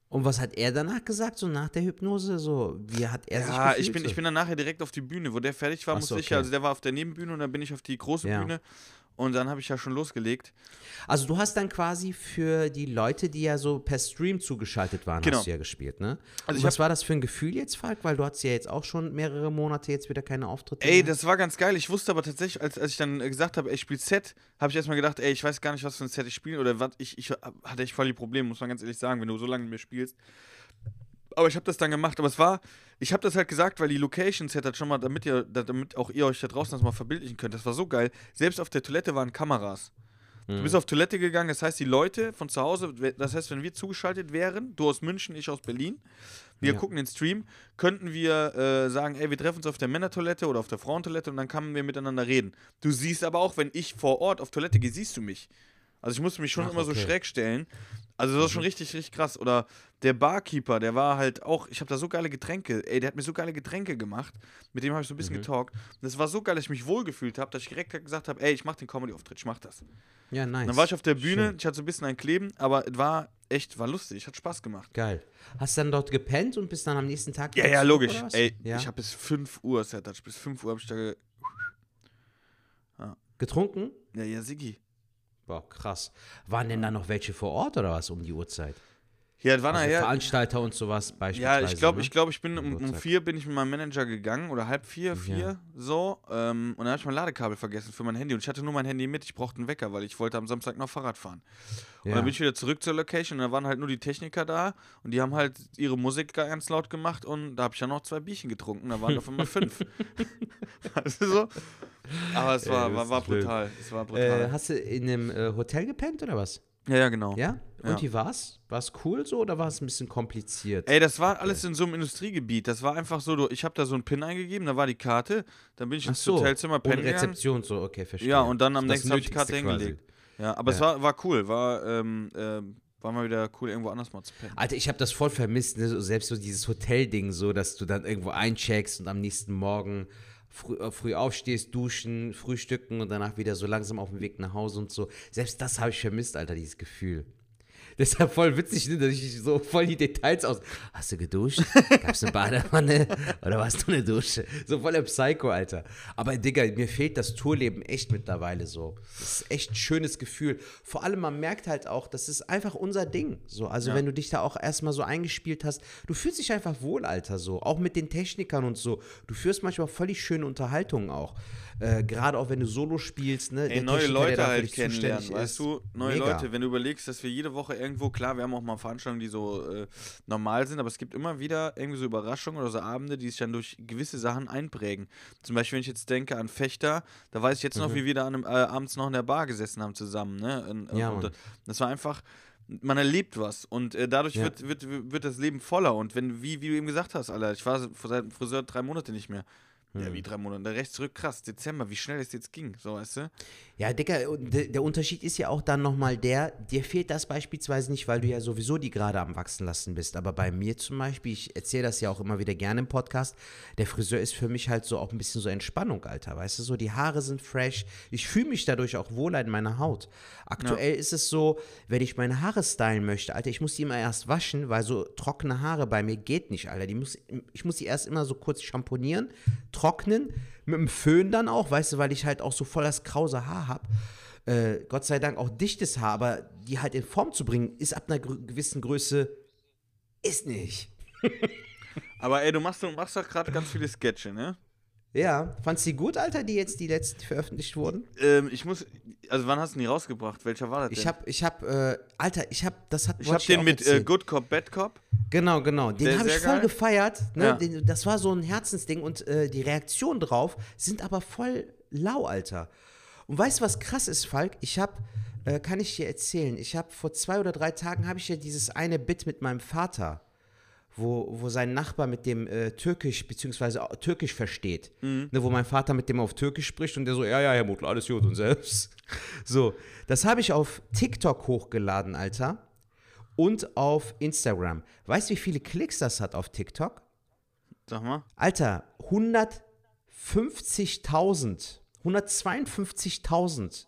Und was hat er danach gesagt, so nach der Hypnose? So, wie hat er sich Ja, gefühlt? ich bin, so? ich bin dann nachher direkt auf die Bühne. Wo der fertig war, Ach musste so, ich ja, okay. also der war auf der Nebenbühne und dann bin ich auf die große Ja. Bühne. Und dann habe ich ja schon losgelegt. Also du hast dann quasi für die Leute, die ja so per Stream zugeschaltet waren, Genau. hast du ja gespielt, ne? Also was war das für ein Gefühl jetzt, Falk? Weil du hattest ja jetzt auch schon mehrere Monate jetzt wieder keine Auftritte Ey, mehr. das war ganz geil. Ich wusste aber tatsächlich, als, als ich dann äh, gesagt habe, ey, ich spiele Set, habe ich erstmal gedacht, ey, ich weiß gar nicht, was für ein Set ich spiele. Oder was, ich, ich hatte ich voll die Probleme, muss man ganz ehrlich sagen, wenn du so lange mit mir spielst. Aber ich habe das dann gemacht. Aber es war, ich habe das halt gesagt, weil die Location Set hat schon mal, damit ihr, da- damit auch ihr euch da draußen das mal verbildlichen könnt. Das war so geil. Selbst auf der Toilette waren Kameras. Du bist auf Toilette gegangen, das heißt, die Leute von zu Hause, das heißt, wenn wir zugeschaltet wären, du aus München, ich aus Berlin, wir Ja. gucken den Stream, könnten wir äh, sagen, ey, wir treffen uns auf der Männertoilette oder auf der Frauentoilette und dann können wir miteinander reden. Du siehst aber auch, wenn ich vor Ort auf Toilette gehe, siehst du mich. Also ich musste mich schon Ach, immer so okay. schräg stellen. Also das war schon richtig, richtig krass. Oder der Barkeeper, der war halt auch, ich habe da so geile Getränke, ey, der hat mir so geile Getränke gemacht. Mit dem habe ich so ein bisschen getalkt. Und das war so geil, dass ich mich wohlgefühlt habe, dass ich direkt gesagt habe, ey, ich mache den Comedy-Auftritt, ich mach das. ja, nice. Dann war ich auf der Bühne, Schön. ich hatte so ein bisschen ein Kleben, aber es war, echt, war lustig, hat Spaß gemacht. Geil. Hast du dann dort gepennt und bist dann am nächsten Tag Ja, ja, logisch. Ey, ja? ich habe bis 5 Uhr, Sertac, bis 5 Uhr habe ich da. Ge getrunken? ja, ja, Siggi. Boah, krass. Waren denn da noch welche vor Ort oder was um die Uhrzeit? Ja, das war Also nachher. Veranstalter und sowas Ja, beispielsweise. ich glaube, ne? ich, glaub, ich bin Um um, vier bin ich mit meinem Manager gegangen oder halb vier, vier, so. Ähm, und dann habe ich mein Ladekabel vergessen für mein Handy und ich hatte nur mein Handy mit. Ich brauchte einen Wecker, weil ich wollte am Samstag noch Fahrrad fahren. Und Ja. dann bin ich wieder zurück zur Location und da waren halt nur die Techniker da und die haben halt ihre Musik ganz laut gemacht und da habe ich dann noch zwei Bierchen getrunken. Da waren auf einmal fünf. weißt du so? Aber es war, das war, war brutal. Es war brutal. Äh, hast du in einem äh, Hotel gepennt oder was? ja, ja, genau. Ja? Und Ja. wie war's? War es cool so oder war es ein bisschen kompliziert? Ey, das war alles in so einem Industriegebiet. Das war einfach so, ich habe da so einen PIN eingegeben, da war die Karte, dann bin ich ins so, Hotelzimmer pennen gegangen. Rezeption so, okay, verstehe. Ja, und dann am nächsten Tag habe ich die Karte quasi. hingelegt. Ja, aber es Ja. war, war cool, war, ähm, ähm, war mal wieder cool, irgendwo anders mal zu pennen. Alter, ich habe das voll vermisst, ne? selbst so dieses Hotelding, so, dass du dann irgendwo eincheckst und am nächsten Morgen früh, äh, früh aufstehst, duschen, frühstücken und danach wieder so langsam auf dem Weg nach Hause und so. Selbst das habe ich vermisst, Alter, dieses Gefühl. Deshalb voll witzig, ne, dass ich so voll die Details aus. Hast du geduscht? Gab's eine Badewanne? Oder warst du eine Dusche? So voll der Psycho, Alter. Aber Digga, mir fehlt das Tourleben echt mittlerweile so. Das ist echt ein schönes Gefühl. Vor allem, man merkt halt auch, das ist einfach unser Ding. So, also Ja. wenn du dich da auch erstmal so eingespielt hast, du fühlst dich einfach wohl, Alter, so. Auch mit den Technikern und so. Du führst manchmal völlig schöne Unterhaltungen auch. Äh, Gerade auch wenn du Solo spielst, ne? Ey, neue der Leute halt kennenlernen, weißt du? Neue Mega. Leute, wenn du überlegst, dass wir jede Woche irgendwo, klar, wir haben auch mal Veranstaltungen, die so äh, normal sind, aber es gibt immer wieder irgendwie so Überraschungen oder so Abende, die sich dann durch gewisse Sachen einprägen. Zum Beispiel, wenn ich jetzt denke an Fechter, da weiß ich jetzt Mhm. noch, wie wir da an einem, äh, abends noch in der Bar gesessen haben zusammen, ne? Und, Ja, und, das war einfach, man erlebt was und äh, dadurch Ja. wird, wird, wird das Leben voller und wenn, wie, wie du eben gesagt hast, Alter, ich war seit dem Friseur drei Monate nicht mehr. Hm. Ja, wie drei Monate. Rechts zurück, krass. Dezember, wie schnell es jetzt ging, so weißt du? Ja, Dicker, der Unterschied ist ja auch dann nochmal der, dir fehlt das beispielsweise nicht, weil du ja sowieso die gerade am Wachsen lassen bist. Aber bei mir zum Beispiel, ich erzähle das ja auch immer wieder gerne im Podcast, der Friseur ist für mich halt so auch ein bisschen so Entspannung, Alter. Weißt du, so die Haare sind fresh. Ich fühle mich dadurch auch wohler in meiner Haut. Aktuell ist es so, wenn ich meine Haare stylen möchte, Alter, ich muss die immer erst waschen, weil so trockene Haare bei mir geht nicht, Alter. Die muss, ich muss die erst immer so kurz schamponieren, trocknen, mit dem Föhn dann auch, weißt du, weil ich halt auch so voll das krause Haar habe. Äh, Gott sei Dank auch dichtes Haar, aber die halt in Form zu bringen, ist ab einer gewissen Größe, ist nicht. Aber ey, du machst, du machst doch gerade ganz viele Sketche, ne? Ja, fandst du die gut, Alter, die jetzt die letzten veröffentlicht wurden? Ähm, ich muss, also wann hast du die rausgebracht? Welcher war das denn? Ich hab, ich hab, äh, Alter, ich hab, das hat ich hab dir den mit äh. Good Cop, Bad Cop. Genau, genau. Den habe ich voll geil. gefeiert. Ne? Ja. Den, das war so ein Herzensding und äh, die Reaktionen drauf sind aber voll lau, Alter. Und weißt du, was krass ist, Falk? Ich habe, äh, kann ich dir erzählen, ich habe vor zwei oder drei Tagen habe ich ja dieses eine Bit mit meinem Vater, wo, wo sein Nachbar mit dem äh, Türkisch beziehungsweise au- Türkisch versteht. Mhm. Ne, wo mein Vater mit dem auf Türkisch spricht und der so, ja, ja, Herr Mutler, alles gut und selbst. So, das habe ich auf TikTok hochgeladen, Alter und auf Instagram. Weißt du, wie viele Klicks das hat auf TikTok? Sag mal. Alter, 150.000, 152.000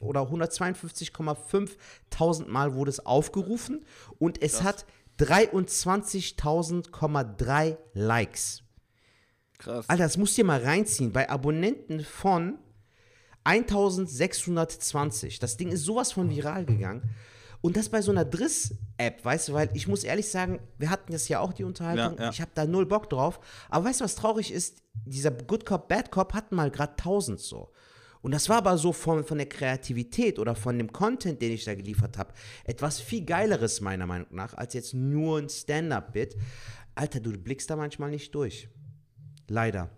oder 152,5.000 Mal wurde es aufgerufen und es hat 23.000,3 Likes. Krass. Alter, das musst du dir mal reinziehen. Bei Abonnenten von 1620. Das Ding ist sowas von viral gegangen. Und das bei so einer Driss-App, weißt du, weil ich muss ehrlich sagen, wir hatten das ja auch, die Unterhaltung. Ja, ja. Ich habe da null Bock drauf. Aber weißt du, was traurig ist? Dieser Good Cop, Bad Cop hatten mal gerade 1000 so. Und das war aber so von, von der Kreativität oder von dem Content, den ich da geliefert habe, etwas viel Geileres meiner Meinung nach, als jetzt nur ein Stand-Up-Bit. Alter, du blickst da manchmal nicht durch. Leider.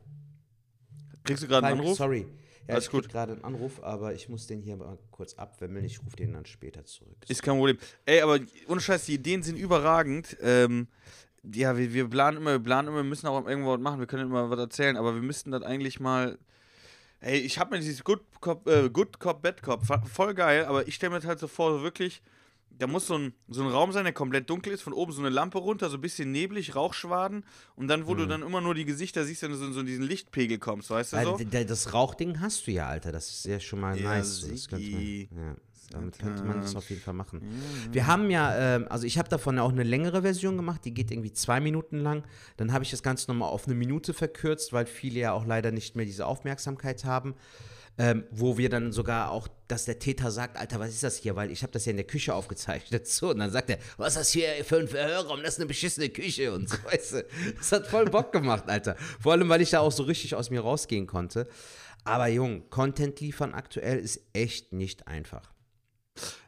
Kriegst du gerade einen Anruf? Sorry. Ja, Alles ich krieg gut. gerade einen Anruf, aber ich muss den hier mal kurz abwimmeln. Ich rufe den dann später zurück. Ist kein Problem. Ey, aber ohne Scheiß, die Ideen sind überragend. Ähm, ja, wir, wir planen immer, wir planen immer, wir müssen auch irgendwo was machen, wir können immer was erzählen, aber wir müssten das eigentlich mal. Ey, ich habe mir dieses Good Cop, äh, Good Cop, Bad Cop, voll geil, aber ich stelle mir das halt so vor, so wirklich, da muss so ein, so ein Raum sein, der komplett dunkel ist, von oben so eine Lampe runter, so ein bisschen neblig, Rauchschwaden und dann, wo du dann immer nur die Gesichter siehst, wenn du so in so diesen Lichtpegel kommst, weißt du so? Das Rauchding hast du ja, Alter. Das ist ja schon mal Ja, nice. So, das man- ja. Damit könnte man das auf jeden Fall machen. Wir haben ja, ähm, also ich habe davon ja auch eine längere Version gemacht, die geht irgendwie zwei Minuten lang. Dann habe ich das Ganze nochmal auf eine Minute verkürzt, weil viele ja auch leider nicht mehr diese Aufmerksamkeit haben. Ähm, wo wir dann sogar auch, dass der Täter sagt, Alter, was ist das hier? Weil ich habe das ja in der Küche aufgezeichnet. So, und dann sagt er, was ist das hier für ein Verhörraum? Das ist eine beschissene Küche und so, weißt du. Das hat voll Bock gemacht, Alter. Vor allem, weil ich da auch so richtig aus mir rausgehen konnte. Aber Jung, Content liefern aktuell ist echt nicht einfach.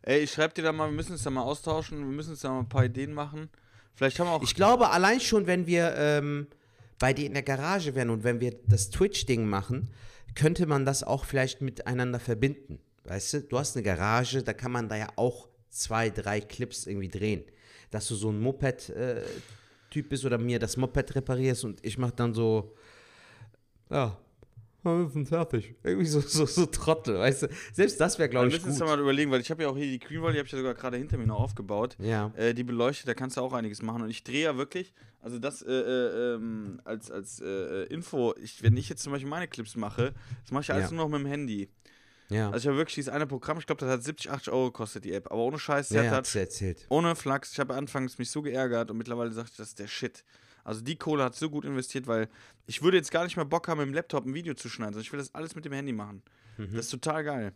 Ey, ich schreib dir da mal, wir müssen uns da mal austauschen, wir müssen uns da mal ein paar Ideen machen. Vielleicht haben wir auch. Ich glaube, allein schon, wenn wir ähm, bei dir in der Garage wären und wenn wir das Twitch-Ding machen, könnte man das auch vielleicht miteinander verbinden. Weißt du, du hast eine Garage, da kann man da ja auch zwei, drei Clips irgendwie drehen. Dass du so ein Moped-Typ bist oder mir das Moped reparierst und ich mach dann so, ja, wir sind fertig. Irgendwie so, so, so Trottel, weißt du. Selbst das wäre, glaube ich, müssen uns gut. mal überlegen, weil ich habe ja auch hier die Green Wall, die habe ich ja sogar gerade hinter mir noch aufgebaut. Ja. Äh, die beleuchtet, da kannst du auch einiges machen. Und ich drehe ja wirklich, also das äh, äh, ähm, als, als äh, Info, ich, wenn ich jetzt zum Beispiel meine Clips mache, das mache ich alles Ja. nur noch mit dem Handy. Ja, Also ich habe wirklich dieses eine Programm, ich glaube, das hat 70, 80 Euro gekostet, die App. Aber ohne Scheiß, ja, der ja, hat hat's erzählt. ohne Flachs, ich habe anfangs mich so geärgert und mittlerweile sagt ich, das ist der Shit. Also die Kohle hat so gut investiert, weil ich würde jetzt gar nicht mehr Bock haben, mit dem Laptop ein Video zu schneiden, sondern ich will das alles mit dem Handy machen. Das ist total geil.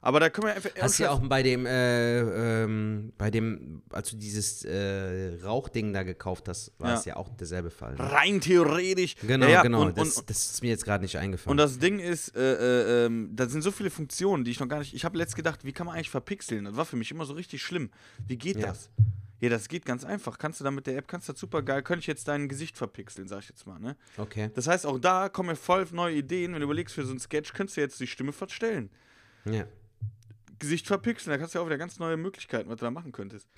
Aber da können wir einfach. Mhm. Hast du ja auch bei dem, äh, ähm, bei dem, als du dieses äh, Rauchding da gekauft hast, war Ja. es ja auch derselbe Fall. Ne? rein theoretisch. Genau, Ja, ja, genau. Und, das, und, das ist mir jetzt gerade nicht eingefallen. und das Ding ist, äh, äh, ähm, da sind so viele Funktionen, die ich noch gar nicht. Ich habe letzt gedacht, wie kann man eigentlich verpixeln? Das war für mich immer so richtig schlimm. Wie geht das? Ja, das geht ganz einfach. Kannst du da mit der App, kannst du das super geil, könnte ich jetzt dein Gesicht verpixeln, sag ich jetzt mal, ne? okay. Das heißt, auch da kommen mir voll neue Ideen. Wenn du überlegst, für so einen Sketch könntest du jetzt die Stimme verstellen. Ja. Gesicht verpixeln, da kannst du ja auch wieder ganz neue Möglichkeiten, was du da machen könntest.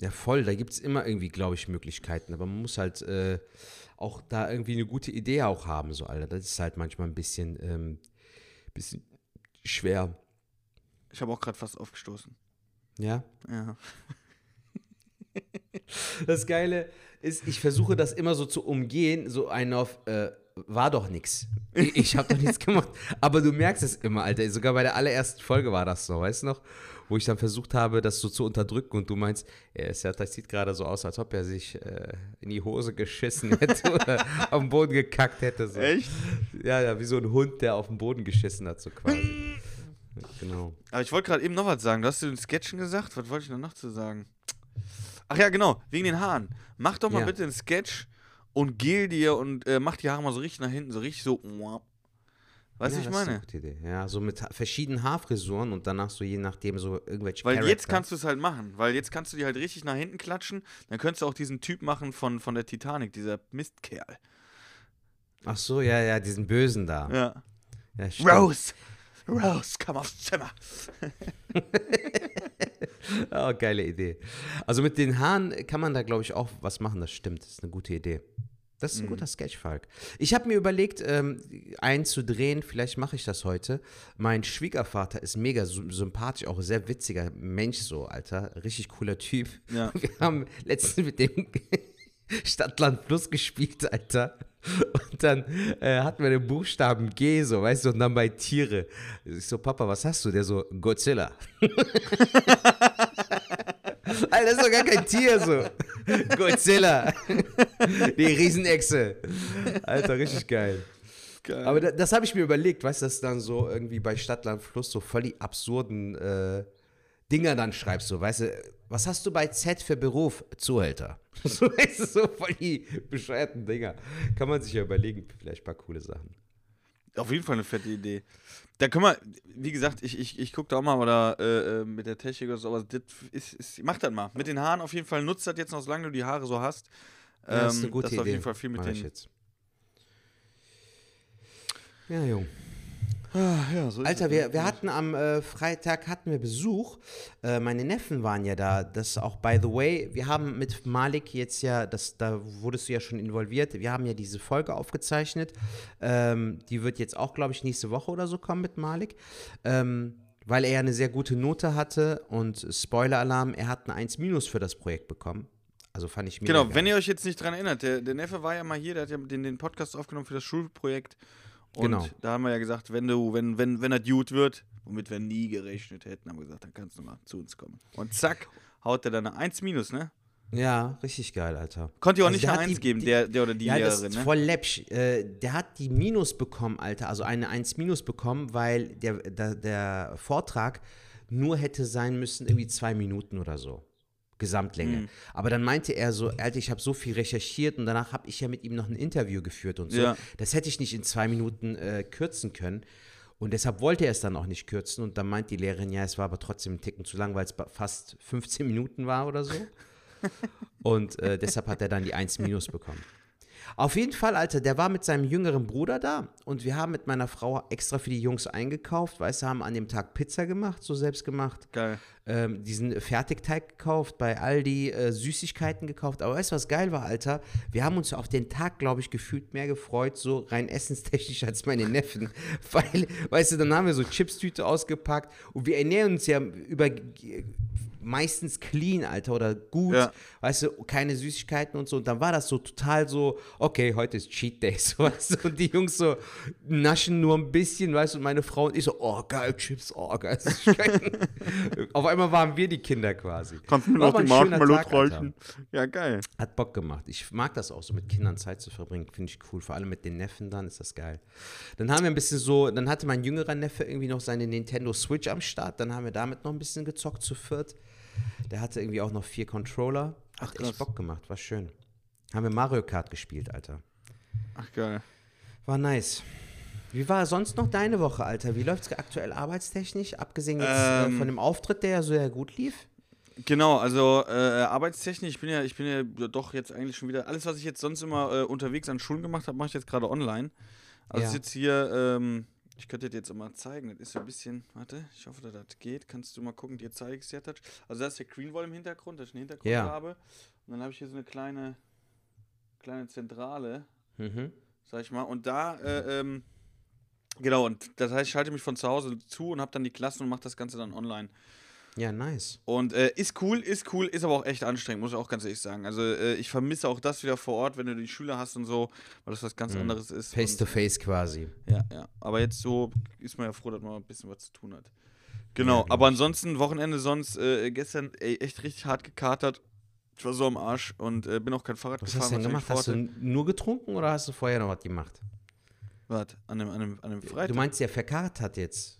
ja, voll. Da gibt es immer irgendwie, glaube ich, Möglichkeiten. Aber man muss halt äh, auch da irgendwie eine gute Idee auch haben, so, Alter. Das ist halt manchmal ein bisschen, ähm, bisschen schwer. Ich habe auch gerade fast aufgestoßen. Ja. Ja. Das Geile ist, ich versuche das immer so zu umgehen, so einen auf, äh, war doch nix. Ich, ich habe doch nichts gemacht. Aber du merkst es immer, Alter. Sogar bei der allerersten Folge war das so, weißt du noch? Wo ich dann versucht habe, das so zu unterdrücken und du meinst, ja, es hat- das sieht gerade so aus, als ob er sich äh, in die Hose geschissen hätte oder am Boden gekackt hätte. So. Echt? Ja, ja, wie so ein Hund, der auf den Boden geschissen hat, so quasi. genau. Aber ich wollte gerade eben noch was sagen. Du hast den Sketchen gesagt. Was wollte ich noch zu sagen? Ach ja, genau. Wegen den Haaren. Mach doch mal Ja. bitte einen Sketch und gel dir und äh, mach die Haare mal so richtig nach hinten. So richtig so. Weißt du, ja, ich das ist eine meine? gute Idee. Ja, so mit ha- verschiedenen Haarfrisuren und danach so je nachdem so irgendwelche Weil jetzt Charakter. kannst du es halt machen. Weil jetzt kannst du die halt richtig nach hinten klatschen. Dann könntest du auch diesen Typ machen von, von der Titanic, dieser Mistkerl. Ach so, ja, ja, diesen Bösen da. Ja. Ja, stimmt. Rose! Rose, komm aufs Zimmer. Oh, geile Idee. Also mit den Haaren kann man da, glaube ich, auch was machen. Das stimmt. Das ist eine gute Idee. Das ist ein guter Sketch, Falk. Ich habe mir überlegt, ähm, einen zu drehen. Vielleicht mache ich das heute. Mein Schwiegervater ist mega sy- sympathisch, auch sehr witziger Mensch, so, Alter. Richtig cooler Typ. Ja. Wir haben letztens mit dem Stadtland Plus gespielt, Alter. Und dann äh, hatten wir den Buchstaben G, so, weißt du, und dann bei Tiere. Ich so, Papa, was hast du? Der so, Godzilla. Alter, das ist doch gar kein Tier, so. Godzilla. Die Riesenechse. Alter, richtig geil. Geil. Aber da, das habe ich mir überlegt, weißt du, dass dann so irgendwie bei Stadtland Fluss so voll die absurden äh, Dinger dann schreibst, so, weißt du, was hast du bei Z für Beruf? Zuhälter. So, weißt du, so voll die bescheuerten Dinger. Kann man sich ja überlegen, vielleicht ein paar coole Sachen. Auf jeden Fall eine fette Idee. Da können wir, wie gesagt, ich, ich, ich gucke da auch mal oder äh, äh, mit der Technik oder so, aber das ist, ist, mach das mal. Mit den Haaren auf jeden Fall, nutzt das jetzt noch, solange du die Haare so hast. Ja, das ist Ähm, eine gute das Idee. auf jeden Fall viel mit Mach ich den. jetzt. Ja, Jung. Ja, so Alter, wir, wir hatten am äh, Freitag hatten wir Besuch. Äh, meine Neffen waren ja da. Das auch, by the way, wir haben mit Malik jetzt ja, das, da wurdest du ja schon involviert. Wir haben ja diese Folge aufgezeichnet. Ähm, die wird jetzt auch, glaube ich, nächste Woche oder so kommen mit Malik. Ähm, weil er ja eine sehr gute Note hatte und Spoiler-Alarm, er hat eine 1- für das Projekt bekommen. Also fand ich mega Genau, geil. wenn ihr euch jetzt nicht dran erinnert, der, der Neffe war ja mal hier, der hat ja den, den Podcast aufgenommen für das Schulprojekt. Und Genau. da haben wir ja gesagt, wenn du, wenn, wenn, wenn er gut wird, womit wir nie gerechnet hätten. Haben wir gesagt, dann kannst du mal zu uns kommen. Und zack, haut er dann eine 1 minus, ne? Ja, richtig geil, Alter. Konnte ihr auch Also nicht eine hat 1 die- geben, die- der, der oder die ja, das Lehrerin, ist ne? voll läppsch. Äh, der hat die Minus bekommen, Alter, also eine 1 Minus bekommen, weil der, der, der Vortrag nur hätte sein müssen, irgendwie zwei Minuten oder so. Gesamtlänge. Mhm. Aber dann meinte er so, Alter, ich habe so viel recherchiert und danach habe ich ja mit ihm noch ein Interview geführt und so. Ja. Das hätte ich nicht in zwei Minuten äh, kürzen können. Und deshalb wollte er es dann auch nicht kürzen. Und dann meint die Lehrerin, ja, es war aber trotzdem ein Ticken zu lang, weil es fast 15 Minuten war oder so. Und äh, deshalb hat er dann die 1 minus bekommen. Auf jeden Fall, Alter, der war mit seinem jüngeren Bruder da und wir haben mit meiner Frau extra für die Jungs eingekauft, weißt du, haben an dem Tag Pizza gemacht, so selbst gemacht, Geil. ähm, diesen Fertigteig gekauft, bei Aldi äh, Süßigkeiten gekauft. Aber weißt du, was geil war, Alter? Wir haben uns auf den Tag, glaube ich, gefühlt mehr gefreut, so rein essenstechnisch als meine Neffen. Weil, weißt du, dann haben wir so Chipstüte ausgepackt und wir ernähren uns ja über meistens clean, Alter, oder gut, Ja. weißt du, keine Süßigkeiten und so. Und dann war das so total so, okay, heute ist Cheat Day, so, weißt du, und die Jungs so naschen nur ein bisschen, weißt du, und meine Frau und ich so, oh, geil, Chips, oh, geil. Auf einmal waren wir die Kinder quasi. Kannst du mir noch die Alter. reichen? Ja, geil. Hat Bock gemacht. Ich mag das auch so, mit Kindern Zeit zu verbringen. Finde ich cool. Vor allem mit den Neffen dann ist das geil. Dann haben wir ein bisschen so, dann hatte mein jüngerer Neffe irgendwie noch seine Nintendo Switch am Start. Dann haben wir damit noch ein bisschen gezockt zu viert. Der hatte irgendwie auch noch vier Controller. Hat krass. echt Bock gemacht. War schön. Haben wir Mario Kart gespielt, Alter. Ach, geil. War nice. Wie war sonst noch deine Woche, Alter? Wie läuft es aktuell arbeitstechnisch? Abgesehen jetzt äh, Ähm. von dem Auftritt, der ja so ja gut lief. Genau, also äh, arbeitstechnisch, ich bin ja, ich bin ja doch jetzt eigentlich schon wieder, alles, was ich jetzt sonst immer äh, unterwegs an Schulen gemacht habe, mache ich jetzt gerade online. Also Ja. ist jetzt hier, ähm, ich könnte dir jetzt auch mal zeigen, das ist so ein bisschen, warte, ich hoffe, dass das geht. Kannst du mal gucken, dir zeige ich es ja. Also da ist der Green Wall im Hintergrund, dass ich einen Hintergrund Ja. habe. Und dann habe ich hier so eine kleine, kleine Zentrale, Mhm. sag ich mal. Und da, äh, ähm, genau, und das heißt, ich schalte mich von zu Hause zu und habe dann die Klassen und mache das Ganze dann online. Ja, nice. Und äh, ist cool, ist cool, ist aber auch echt anstrengend, muss ich auch ganz ehrlich sagen. Also äh, ich vermisse auch das wieder vor Ort, wenn du die Schüler hast und so, weil das was ganz anderes ist. Face to face quasi. Ja, ja. Aber jetzt so ist man ja froh, dass man ein bisschen was zu tun hat. Genau, Ja, glaub aber ansonsten, Wochenende sonst, äh, gestern ey, echt richtig hart gekatert. Ich war so am Arsch und äh, bin auch kein Fahrrad Was gefahren. hast du denn gemacht? Hast du nur getrunken oder hast du vorher noch was gemacht? Warte, an einem, an einem, an einem Freitag. Du meinst ja verkatert jetzt.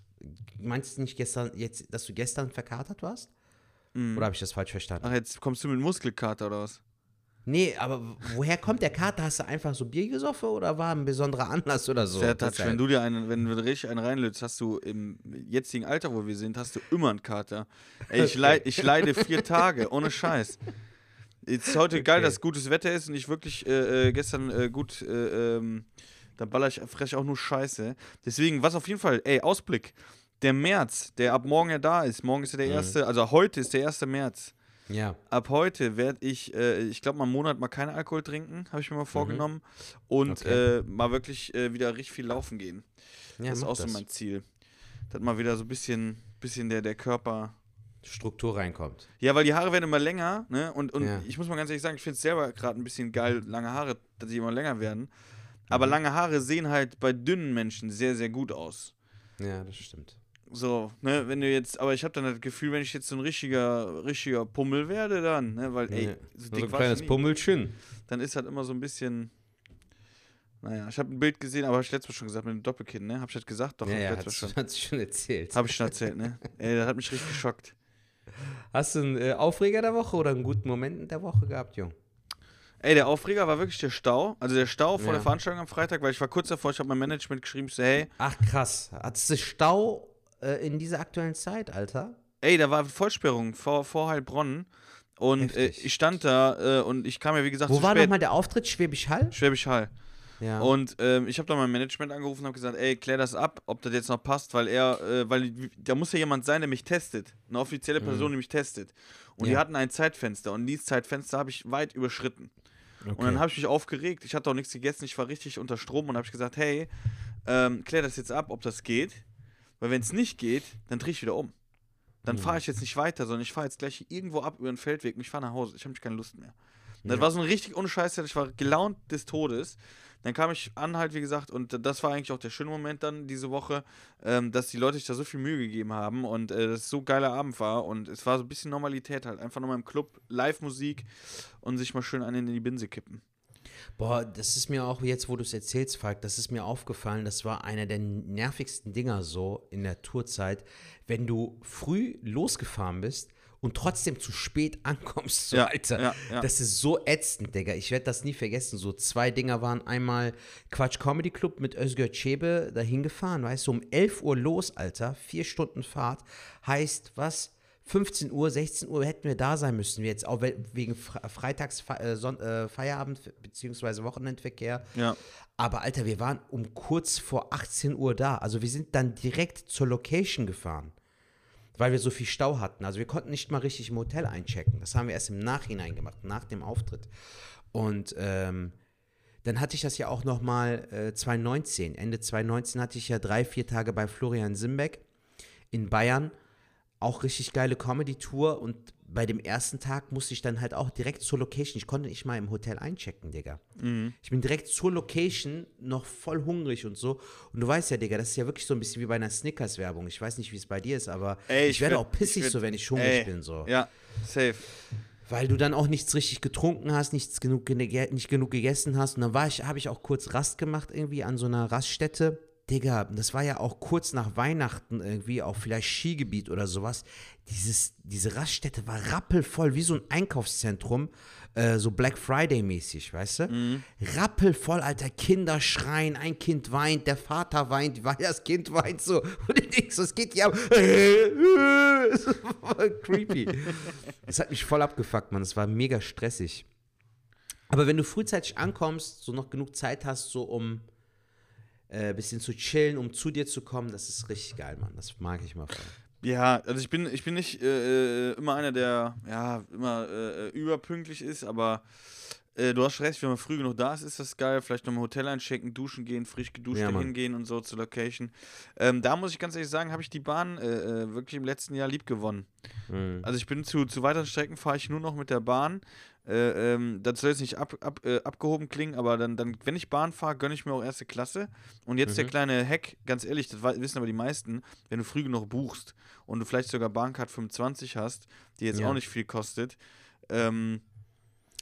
Meinst du nicht gestern, jetzt, dass du gestern verkatert warst? Mhm. Oder habe ich das falsch verstanden? Ach, jetzt kommst du mit Muskelkater oder was? Nee, aber woher kommt der Kater? Hast du einfach so Bier gesoffen oder war ein besonderer Anlass oder so? Sehr touch. Wenn du dir einen, wenn du richtig einen reinlöst, hast du im jetzigen Alter, wo wir sind, hast du immer einen Kater. Ey, ich, leid, ich leide vier Tage, ohne Scheiß. Jetzt ist heute geil, Okay. dass gutes Wetter ist und ich wirklich äh, äh, gestern äh, gut, äh, ähm, da baller ich, fress ich auch nur Scheiße. Deswegen, was auf jeden Fall, ey, Ausblick. Der März, der ab morgen ja da ist, morgen ist ja der Mhm. erste, also heute ist der erste März. Ja. Ab heute werde ich, äh, ich glaube, mal einen Monat mal keinen Alkohol trinken, habe ich mir mal vorgenommen. Und Mhm. Okay. äh, mal wirklich äh, wieder richtig viel laufen gehen. ja das ist auch so mein Ziel. Dass mal wieder so ein bisschen, bisschen der, der Körper. Struktur reinkommt. Ja, weil die Haare werden immer länger, ne? Und, und Ja. ich muss mal ganz ehrlich sagen, ich finde es selber gerade ein bisschen geil, lange Haare, dass sie immer länger werden. Aber Mhm. lange Haare sehen halt bei dünnen Menschen sehr, sehr gut aus. Ja, das stimmt. So, ne, wenn du jetzt, aber ich habe dann das Gefühl, wenn ich jetzt so ein richtiger, richtiger Pummel werde, dann, ne, weil, ey, so So dick ein kleines. Pummelchen. dann ist halt immer so ein bisschen. Naja, ich habe ein Bild gesehen, aber habe ich letztes Mal schon gesagt, mit dem Doppelkinn, ne? Habe ich das gesagt? Doch, Ja, hab ja, hat, schon. hat sich schon erzählt. Habe ich schon erzählt, ne? Ey, das hat mich richtig geschockt. Hast du einen äh, Aufreger der Woche oder einen guten Moment in der Woche gehabt, Jung? Ey, der Aufreger war wirklich der Stau. Also der Stau vor Ja. der Veranstaltung am Freitag, weil ich war kurz davor, ich habe mein Management geschrieben, ich so, hey, Ach, krass. Hattest du Stau äh, in dieser aktuellen Zeit, Alter? ey, da war Vollsperrung vor, vor Heilbronn. Und äh, ich stand da äh, und ich kam ja, wie gesagt, Wo zu war nochmal der Auftritt? Schwäbisch Hall? Schwäbisch Hall. Ja. Und ähm, ich habe dann mein Management angerufen und habe gesagt, ey, klär das ab, ob das jetzt noch passt, weil er, äh, weil da muss ja jemand sein, der mich testet. Eine offizielle Person, die mich testet. Und die Mhm. Ja. hatten ein Zeitfenster und dieses Zeitfenster habe ich weit überschritten. Und dann habe ich mich aufgeregt. Ich hatte auch nichts gegessen, ich war richtig unter Strom und habe ich gesagt, hey, ähm, klär das jetzt ab, ob das geht. Weil wenn es nicht geht, dann drehe ich wieder um. Dann Mhm. fahre ich jetzt nicht weiter, sondern ich fahre jetzt gleich irgendwo ab über den Feldweg und ich fahre nach Hause. Ich habe keine Lust mehr. Und das Ja. war so ein richtig unscheiße, ich war gelaunt des Todes. Dann kam ich an halt, wie gesagt, und das war eigentlich auch der schöne Moment dann diese Woche, ähm, dass die Leute sich da so viel Mühe gegeben haben und äh, das so ein geiler Abend war und es war so ein bisschen Normalität halt. Einfach nochmal im Club, Live-Musik und sich mal schön einen in die Binse kippen. Boah, das ist mir auch jetzt, wo du es erzählst, Falk, das ist mir aufgefallen, das war einer der nervigsten Dinger so in der Tourzeit, wenn du früh losgefahren bist und trotzdem zu spät ankommst, so, Ja, Alter. ja, ja. Das ist so ätzend, Digga. Ich werde das nie vergessen. So zwei Dinger waren einmal Quatsch Comedy Club mit Özgür Çebe dahin gefahren, weißt du, um 11 Uhr los, Alter. Vier Stunden Fahrt. Heißt, was? 15 Uhr, 16 Uhr hätten wir da sein müssen. Jetzt auch we- wegen Fre Freitags äh, Son äh, Feierabend bzw. Wochenendverkehr. Ja. Aber Alter, wir waren um kurz vor 18 Uhr da. Also wir sind dann direkt zur Location gefahren, weil wir so viel Stau hatten. Also wir konnten nicht mal richtig im Hotel einchecken. Das haben wir erst im Nachhinein gemacht, nach dem Auftritt. Und ähm, dann hatte ich das ja auch noch mal äh, 2019. Ende 2019 hatte ich ja drei, vier Tage bei Florian Simbeck in Bayern. Auch richtig geile Comedy-Tour und bei dem ersten Tag musste ich dann halt auch direkt zur Location. Ich konnte nicht mal im Hotel einchecken, Digga. Ich bin direkt zur Location, noch voll hungrig und so. Und du weißt ja, Digga, das ist ja wirklich so ein bisschen wie bei einer Snickers-Werbung. Ich weiß nicht, wie es bei dir ist, aber Ey, ich, werde werd- auch pissig werd- so, wenn ich hungrig ey, bin. So. Ja, safe. Weil du dann auch nichts richtig getrunken hast, nichts genug, nicht genug gegessen hast. Und dann war ich, habe ich auch kurz Rast gemacht irgendwie an so einer Raststätte. Digga, das war ja auch kurz nach Weihnachten irgendwie, auch vielleicht Skigebiet oder sowas. Dieses, diese Raststätte war rappelvoll, wie so ein Einkaufszentrum, äh, so Black Friday-mäßig, weißt du? Rappelvoll, Alter, Kinder schreien, ein Kind weint, der Vater weint, weil das Kind weint so. Und du denkst, so, es geht ja creepy. Das hat mich voll abgefuckt, Mann. Es war mega stressig. Aber wenn du frühzeitig ankommst, so noch genug Zeit hast, so um äh, bisschen zu chillen, um zu dir zu kommen, das ist richtig geil, Mann. Das mag ich mal voll. Ja, also ich bin, ich bin nicht äh, äh, immer einer, der ja immer äh, äh, überpünktlich ist, aber äh, du hast recht, wenn man früh genug da ist, ist das geil. Vielleicht noch im Hotel einchecken, duschen gehen, frisch geduscht Ja, hingehen und so zur Location. Ähm, da muss ich ganz ehrlich sagen, habe ich die Bahn äh, wirklich im letzten Jahr lieb gewonnen. Mhm. Also ich bin zu, zu weiteren Strecken fahre ich nur noch mit der Bahn. Äh, ähm, das soll jetzt nicht ab, ab, äh, abgehoben klingen, aber dann, dann, wenn ich Bahn fahre, gönne ich mir auch erste Klasse. Und jetzt der kleine Hack, ganz ehrlich, das wissen aber die meisten, wenn du früh genug buchst und du vielleicht sogar Bahncard 25 hast, die jetzt Ja. auch nicht viel kostet, ähm,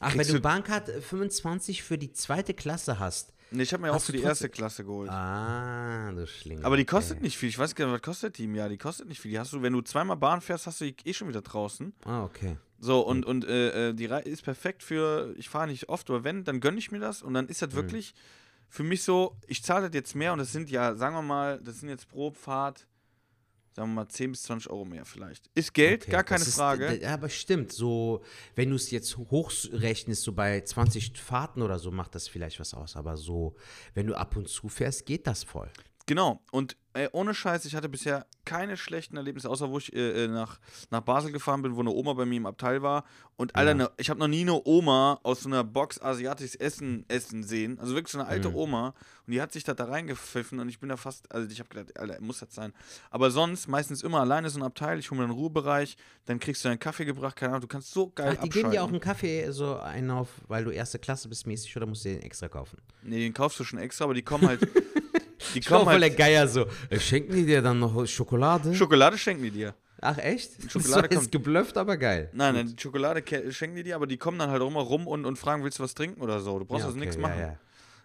Ach, wenn du Bahncard 25 für die zweite Klasse hast. nee, ich habe mir auch Hast für du die trotzdem- erste Klasse geholt. Ah, du Schlingel. Aber die kostet okay. nicht viel. Ich weiß gar nicht, was kostet die im Jahr? Die kostet nicht viel. Die hast du, wenn du zweimal Bahn fährst, hast du die eh schon wieder draußen. Ah, okay. So, und, und äh, äh, die Rei ist perfekt für, ich fahre nicht oft, aber wenn, dann gönne ich mir das und dann ist das wirklich für mich so, ich zahle das jetzt mehr und das sind ja, sagen wir mal, das sind jetzt pro Fahrt, sagen wir mal 10 bis 20 Euro mehr vielleicht. Ist Geld, Okay, gar keine ist- Frage. d- Aber stimmt, so, wenn du es jetzt hochrechnest, so bei 20 Fahrten oder so, macht das vielleicht was aus. Aber so, wenn du ab und zu fährst, geht das voll. Genau. Und äh, ohne Scheiß, ich hatte bisher keine schlechten Erlebnisse, außer wo ich äh, äh, nach, nach Basel gefahren bin, wo eine Oma bei mir im Abteil war. Und Alter, ne, ich habe noch nie eine Oma aus so einer Box asiatisches Essen essen sehen. Also wirklich so eine alte Oma. Und die hat sich da, da reingepfiffen und ich bin da fast, also ich habe gedacht, Alter, muss das sein. Aber sonst meistens immer alleine so ein Abteil. Ich hole mir einen Ruhebereich, dann kriegst du einen Kaffee gebracht, keine Ahnung, du kannst so geil Ach, die abschalten. geben dir auch einen Kaffee, so einen auf, weil du erste Klasse bist mäßig oder musst du den extra kaufen? Nee, den kaufst du schon extra, aber die kommen halt. die Ich kommen voll der halt. Geier so. Äh, Schenken die dir dann noch Schokolade? Schokolade schenken die dir. Ach echt? Schokolade so, ist kommt- geblufft, aber geil. Nein, nein, die Schokolade ke- schenken die dir, aber die kommen dann halt auch immer rum und, und fragen, willst du was trinken oder so. Du brauchst ja, also okay, nichts ja, machen. Ja,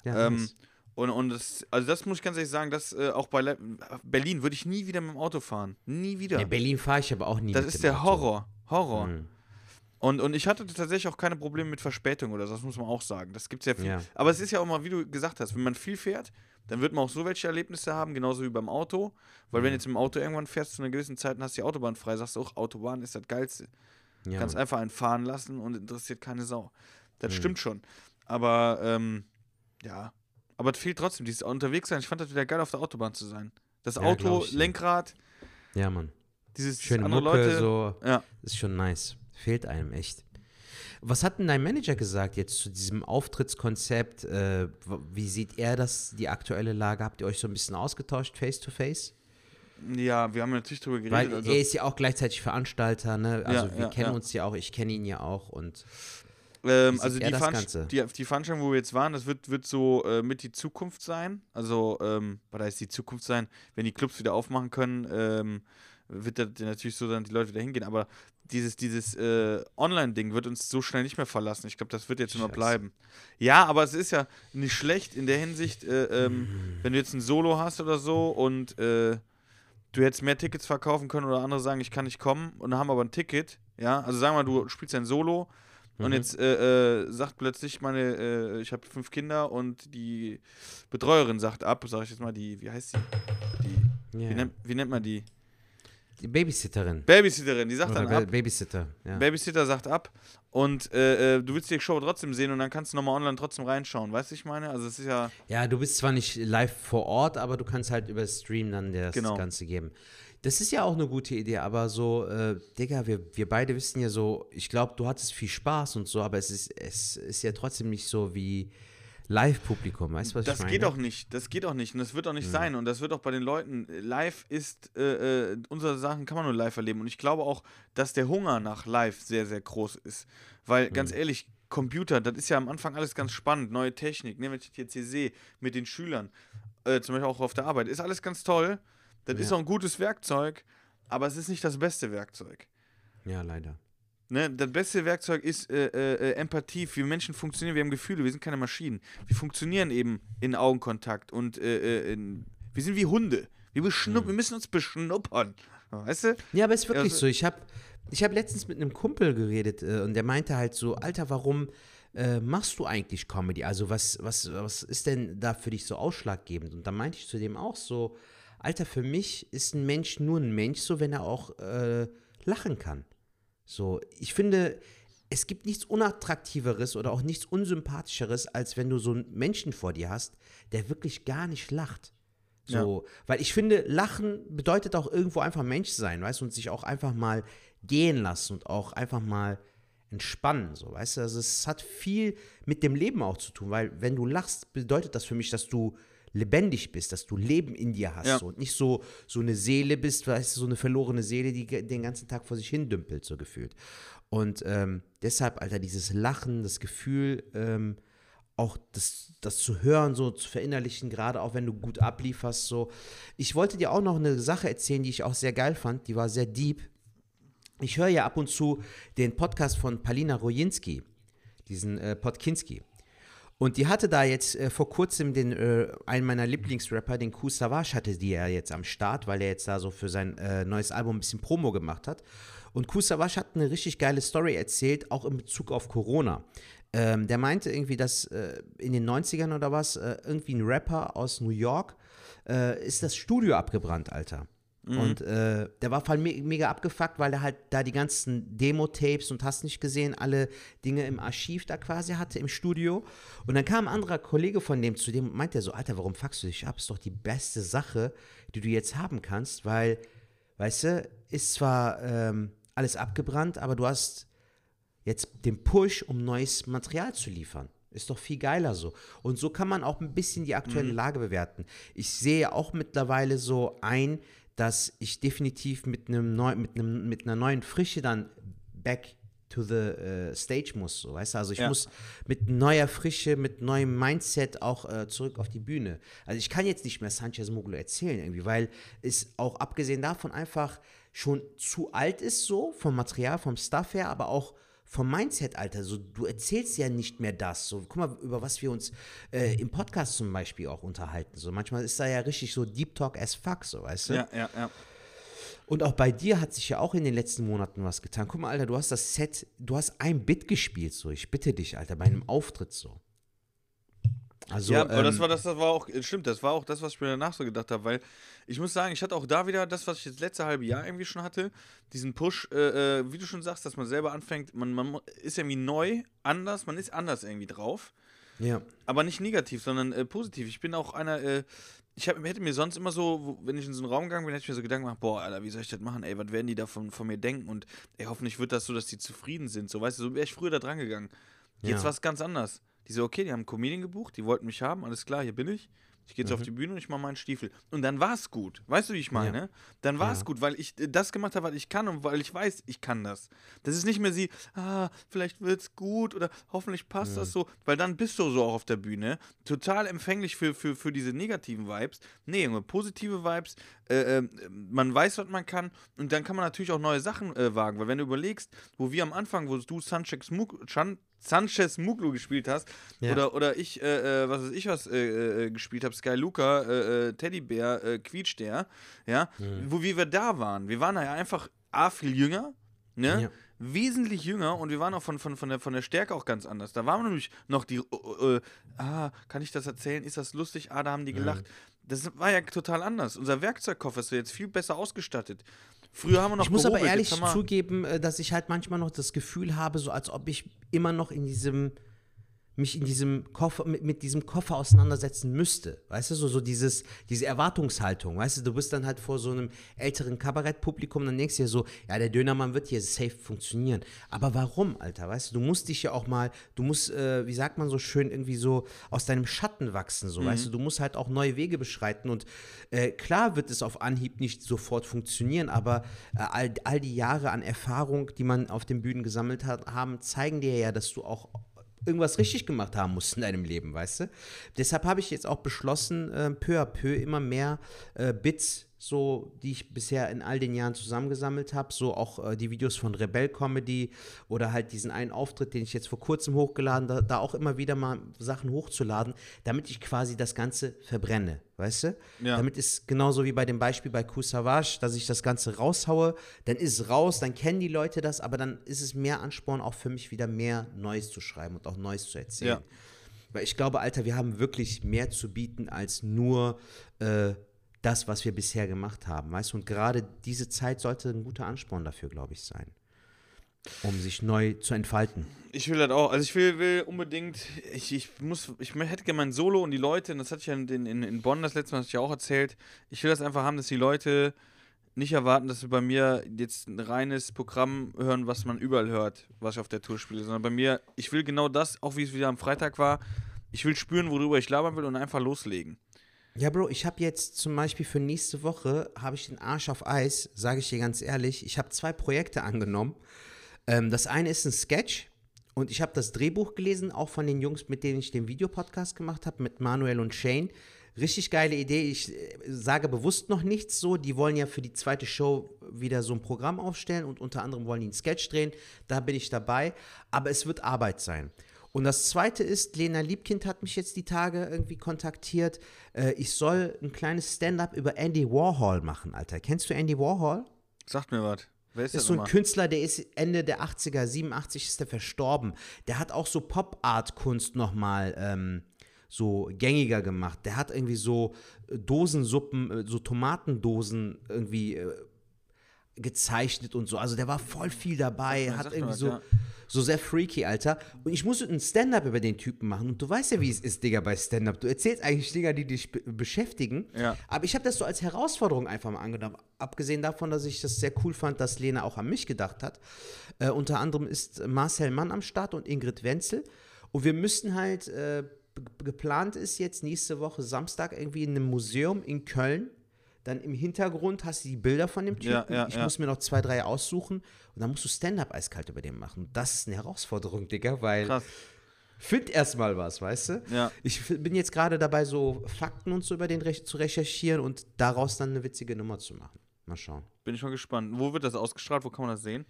ja. Ähm, nice. und und das, also das muss ich ganz ehrlich sagen, dass äh, auch bei Le Berlin würde ich nie wieder mit dem Auto fahren. Nie wieder. In Berlin fahre ich aber auch nie das mit ist der Auto. Horror. Horror. Mhm. Und, und ich hatte tatsächlich auch keine Probleme mit Verspätung oder so, das muss man auch sagen. Das gibt es ja viel. Ja. Aber es ist ja auch mal, wie du gesagt hast, wenn man viel fährt, dann wird man auch so welche Erlebnisse haben, genauso wie beim Auto. Weil Mhm. wenn du jetzt im Auto irgendwann fährst zu einer gewissen Zeit und hast die Autobahn frei, sagst du auch, Autobahn ist das Geilste. Ja, kannst einfach einen fahren lassen und interessiert keine Sau. Das Mhm. stimmt schon. Aber, ähm, ja. Aber es fehlt trotzdem, dieses unterwegs sein. Ich fand das wieder geil, auf der Autobahn zu sein. Das Ja, Auto, ich. Lenkrad, ja, Mann. dieses Schöne andere Mucke, Leute. so. Ja. Ist schon nice. Fehlt einem echt. Was hat denn dein Manager gesagt jetzt zu diesem Auftrittskonzept? Äh, wie sieht er das, die aktuelle Lage? Habt ihr euch so ein bisschen ausgetauscht, face to face? ja, wir haben natürlich drüber geredet. Weil also, er ist ja auch gleichzeitig Veranstalter, ne? Also Ja, wir ja, kennen ja. uns ja auch, ich kenne ihn ja auch und Ähm, also die, Veranst die, die Veranstaltung, wo wir jetzt waren, das wird, wird so äh, mit die Zukunft sein. Also, ähm, was heißt die Zukunft sein? Wenn die Clubs wieder aufmachen können, ähm, wird das natürlich so dann die Leute wieder hingehen. Aber dieses, dieses äh, Online-Ding wird uns so schnell nicht mehr verlassen. Ich glaube, das wird jetzt immer bleiben. Ja, aber es ist ja nicht schlecht in der Hinsicht, äh, ähm, wenn du jetzt ein Solo hast oder so und äh, du hättest mehr Tickets verkaufen können oder andere sagen, ich kann nicht kommen und haben aber ein Ticket. Ja, also sagen wir mal, du spielst ein Solo und Mhm. jetzt äh, äh, sagt plötzlich meine, äh, ich habe fünf Kinder und die Betreuerin sagt ab, sag ich jetzt mal, die, wie heißt sie? Die, Ja. wie, nennt, wie nennt man die? Die Babysitterin. Babysitterin, die sagt Oder dann Ba- ab. Babysitter. Ja. Babysitter sagt ab und äh, äh, du willst die Show trotzdem sehen und dann kannst du nochmal online trotzdem reinschauen. Weißt du, ich meine? Also es ist ja. Ja, du bist zwar nicht live vor Ort, aber du kannst halt über Stream dann das Genau. Ganze geben. Das ist ja auch eine gute Idee, aber so, äh, Digga, wir, wir beide wissen ja so, ich glaube, du hattest viel Spaß und so, aber es ist, es ist ja trotzdem nicht so wie Live-Publikum, weißt du, was Das ich meine? geht auch nicht, das geht auch nicht und das wird auch nicht sein und das wird auch bei den Leuten, live ist, äh, äh, unsere Sachen kann man nur live erleben und ich glaube auch, dass der Hunger nach live sehr, sehr groß ist, weil ganz ehrlich, Computer, das ist ja am Anfang alles ganz spannend, neue Technik, ne, wenn ich das jetzt hier sehe mit den Schülern, äh, zum Beispiel auch auf der Arbeit, ist alles ganz toll, das ist Ja. auch ein gutes Werkzeug, aber es ist nicht das beste Werkzeug. Ja, leider. Ne, das beste Werkzeug ist äh, äh, äh, Empathie. Wir Menschen funktionieren, wir haben Gefühle, wir sind keine Maschinen. Wir funktionieren eben in Augenkontakt und äh, äh, in, wir sind wie Hunde. Wir, beschnupp, wir müssen uns beschnuppern. Weißt du? Ja, aber es ist wirklich Ja, so. Ich habe ich hab letztens mit einem Kumpel geredet äh, und der meinte halt so, Alter, warum machst du eigentlich Comedy? Also was, was, was ist denn da für dich so ausschlaggebend? Und da meinte ich zu dem auch so, Alter, für mich ist ein Mensch nur ein Mensch, so wenn er auch lachen kann. So, ich finde, es gibt nichts Unattraktiveres oder auch nichts Unsympathischeres, als wenn du so einen Menschen vor dir hast, der wirklich gar nicht lacht. So, weil ich finde, Lachen bedeutet auch irgendwo einfach Mensch sein, weißt du, und sich auch einfach mal gehen lassen und auch einfach mal entspannen, so, weißt du, also es hat viel mit dem Leben auch zu tun, weil wenn du lachst, bedeutet das für mich, dass du lebendig bist, dass du Leben in dir hast Ja. so, und nicht so, so eine Seele bist, weißt du, so eine verlorene Seele, die den ganzen Tag vor sich hin dümpelt, so gefühlt. Und ähm, deshalb, Alter, dieses Lachen, das Gefühl, ähm, auch das, das zu hören, so zu verinnerlichen, gerade auch wenn du gut ablieferst, so. Ich wollte dir auch noch eine Sache erzählen, die ich auch sehr geil fand, die war sehr deep. Ich höre ja ab und zu den Podcast von Palina Rojinski, diesen äh, Podkinski. Und die hatte da jetzt äh, vor kurzem den, äh, einen meiner Lieblingsrapper, den Ku Savage, hatte die ja jetzt am Start, weil er jetzt da so für sein äh, neues Album ein bisschen Promo gemacht hat. Und Ku Savage hat eine richtig geile Story erzählt, auch in Bezug auf Corona. Ähm, der meinte irgendwie, dass äh, in den 90ern oder was, äh, irgendwie ein Rapper aus New York äh, ist das Studio abgebrannt, Alter. Und äh, der war voll me mega abgefuckt, weil er halt da die ganzen Demo-Tapes und hast nicht gesehen, alle Dinge im Archiv da quasi hatte, im Studio. Und dann kam ein anderer Kollege von dem zu dem und meinte so, Alter, warum fuckst du dich ab? Ist doch die beste Sache, die du jetzt haben kannst, weil, weißt du, ist zwar ähm, alles abgebrannt, aber du hast jetzt den Push, um neues Material zu liefern. Ist doch viel geiler so. Und so kann man auch ein bisschen die aktuelle Lage bewerten. Ich sehe auch mittlerweile so ein, dass ich definitiv mit einem neu, mit einem mit einer neuen Frische dann back to the äh, stage muss, so weißt du, also ich Ja. muss mit neuer Frische, mit neuem Mindset auch äh, zurück auf die Bühne. Also ich kann jetzt nicht mehr Sanchez Muglo erzählen irgendwie, weil es auch abgesehen davon einfach schon zu alt ist so vom Material, vom Stuff her, aber auch vom Mindset, Alter, so du erzählst ja nicht mehr das. So, guck mal, über was wir uns äh, im Podcast zum Beispiel auch unterhalten. So, manchmal ist da ja richtig so Deep Talk as fuck, so, weißt du? Ja, ja, ja. Und auch bei dir hat sich ja auch in den letzten Monaten was getan. Guck mal, Alter, du hast das Set, du hast ein Bit gespielt, so. Ich bitte dich, Alter, bei einem Auftritt so. Also, ja, aber das ähm, war das, das war auch, äh, stimmt, das war auch das, was ich mir danach so gedacht habe, weil ich muss sagen, ich hatte auch da wieder das, was ich das letzte halbe Jahr irgendwie schon hatte, diesen Push, äh, äh, wie du schon sagst, dass man selber anfängt, man, man ist irgendwie neu, anders, man ist anders irgendwie drauf, ja. aber nicht negativ, sondern äh, positiv. Ich bin auch einer, äh, ich hab, hätte mir sonst immer so, wenn ich in so einen Raum gegangen bin, hätte ich mir so Gedanken gemacht, boah, Alter, wie soll ich das machen, ey, was werden die da von, von mir denken und ey, hoffentlich wird das so, dass die zufrieden sind, so, weißt du, so wäre ich früher da dran gegangen. Jetzt Ja. war es ganz anders. Die so, okay, die haben einen Comedian gebucht, die wollten mich haben, alles klar, hier bin ich. Ich gehe jetzt auf die Bühne und ich mache meinen Stiefel. Und dann war es gut. Weißt du, wie ich meine? Dann war es Ja. gut, weil ich äh, das gemacht habe, was ich kann und weil ich weiß, ich kann das. Das ist nicht mehr sie, ah, vielleicht wird's gut oder hoffentlich passt das so, weil dann bist du so auch auf der Bühne. Total empfänglich für, für, für diese negativen Vibes. Nee, Junge, positive Vibes. Äh, äh, man weiß, was man kann und dann kann man natürlich auch neue Sachen äh, wagen, weil wenn du überlegst, wo wir am Anfang, wo du Sanchez Chan Sanchez Muglu gespielt hast Ja. oder, oder ich, äh, äh, was weiß ich was äh, äh, gespielt habe, Sky Luca, Teddybär, äh, Quietsch der, ja, Mhm. wo wie wir da waren. Wir waren ja einfach A, viel jünger, ne? Ja. Wesentlich jünger und wir waren auch von, von, von, der, von der Stärke auch ganz anders. Da waren wir nämlich noch die, äh, äh, ah, kann ich das erzählen? Ist das lustig? Ah, da haben die gelacht. Das war ja total anders. Unser Werkzeugkoffer ist jetzt viel besser ausgestattet. Früher haben wir noch Ich muss aber gehobelt, ehrlich haben wir- zugeben, äh, dass ich halt manchmal noch das Gefühl habe, so als ob ich immer noch in diesem mich in diesem Koffer, mit, mit diesem Koffer auseinandersetzen müsste. Weißt du, so, so dieses, diese Erwartungshaltung. Weißt du, du bist dann halt vor so einem älteren Kabarettpublikum, dann denkst du dir so, ja, der Dönermann wird hier safe funktionieren. Aber warum, Alter? Weißt du, du musst dich ja auch mal, du musst, äh, wie sagt man so schön, irgendwie so aus deinem Schatten wachsen, so, weißt du, du musst halt auch neue Wege beschreiten und äh, klar wird es auf Anhieb nicht sofort funktionieren, aber äh, all, all die Jahre an Erfahrung, die man auf den Bühnen gesammelt hat, haben, zeigen dir ja, dass du auch irgendwas richtig gemacht haben musst in deinem Leben, weißt du? Deshalb habe ich jetzt auch beschlossen, äh, peu à peu immer mehr äh, Bits, so die ich bisher in all den Jahren zusammengesammelt habe, so auch äh, die Videos von Rebell Comedy oder halt diesen einen Auftritt, den ich jetzt vor kurzem hochgeladen, da, da auch immer wieder mal Sachen hochzuladen, damit ich quasi das Ganze verbrenne, weißt du? Ja. Damit ist genauso wie bei dem Beispiel bei Kusavage, dass ich das Ganze raushaue, dann ist es raus, dann kennen die Leute das, aber dann ist es mehr Ansporn auch für mich wieder mehr Neues zu schreiben und auch Neues zu erzählen. Ja. Weil ich glaube, Alter, wir haben wirklich mehr zu bieten als nur äh, das, was wir bisher gemacht haben, weißt du? Und gerade diese Zeit sollte ein guter Ansporn dafür, glaube ich, sein, um sich neu zu entfalten. Ich will das auch. Also ich will, will unbedingt, ich, ich muss, ich hätte gerne mein Solo und die Leute, und das hatte ich ja in, in, in Bonn das letzte Mal, das ich ja auch erzählt, ich will das einfach haben, dass die Leute nicht erwarten, dass sie bei mir jetzt ein reines Programm hören, was man überall hört, was ich auf der Tour spiele, sondern bei mir, ich will genau das, auch wie es wieder am Freitag war, ich will spüren, worüber ich labern will und einfach loslegen. Ja, Bro, ich habe jetzt zum Beispiel für nächste Woche, habe ich den Arsch auf Eis, sage ich dir ganz ehrlich. Ich habe zwei Projekte angenommen. Ähm, das eine ist ein Sketch und ich habe das Drehbuch gelesen, auch von den Jungs, mit denen ich den Videopodcast gemacht habe, mit Manuel und Shane. Richtig geile Idee. Ich äh, sage bewusst noch nichts so. Die wollen ja für die zweite Show wieder so ein Programm aufstellen und unter anderem wollen die einen Sketch drehen. Da bin ich dabei. Aber es wird Arbeit sein. Und das zweite ist, Lena Liebkind hat mich jetzt die Tage irgendwie kontaktiert. Äh, ich soll ein kleines Stand-up über Andy Warhol machen, Alter. Kennst du Andy Warhol? Sagt mir was. Wer ist ist so ein? Künstler, der ist Ende der 80er, 87 ist der verstorben. Der hat auch so Pop-Art-Kunst nochmal ähm, so gängiger gemacht. Der hat irgendwie so äh, Dosensuppen, äh, so Tomatendosen irgendwie äh, gezeichnet und so. Also der war voll viel dabei, mir- hat irgendwie was, so, ja. So sehr freaky, Alter. Und ich musste ein Stand-up über den Typen machen. Und du weißt ja, wie es ist, Digga, bei Stand-up. Du erzählst eigentlich Dinge, die dich be beschäftigen. Ja. Aber ich habe das so als Herausforderung einfach mal angenommen. Abgesehen davon, dass ich das sehr cool fand, dass Lena auch an mich gedacht hat. Äh, unter anderem ist Marcel Mann am Start und Ingrid Wenzel. Und wir müssen halt, äh, ge- geplant ist jetzt nächste Woche Samstag irgendwie in einem Museum in Köln. Dann im Hintergrund hast du die Bilder von dem Typen. Ja, ja, ich ja. muss mir noch zwei, drei aussuchen. Und dann musst du Stand-up eiskalt über den machen. Das ist eine Herausforderung, Digga, weil Krass. find erstmal was, weißt du? Ja. Ich bin jetzt gerade dabei, so Fakten und so über den Rech zu recherchieren und daraus dann eine witzige Nummer zu machen. Mal schauen. Bin ich mal gespannt. Wo wird das ausgestrahlt? Wo kann man das sehen?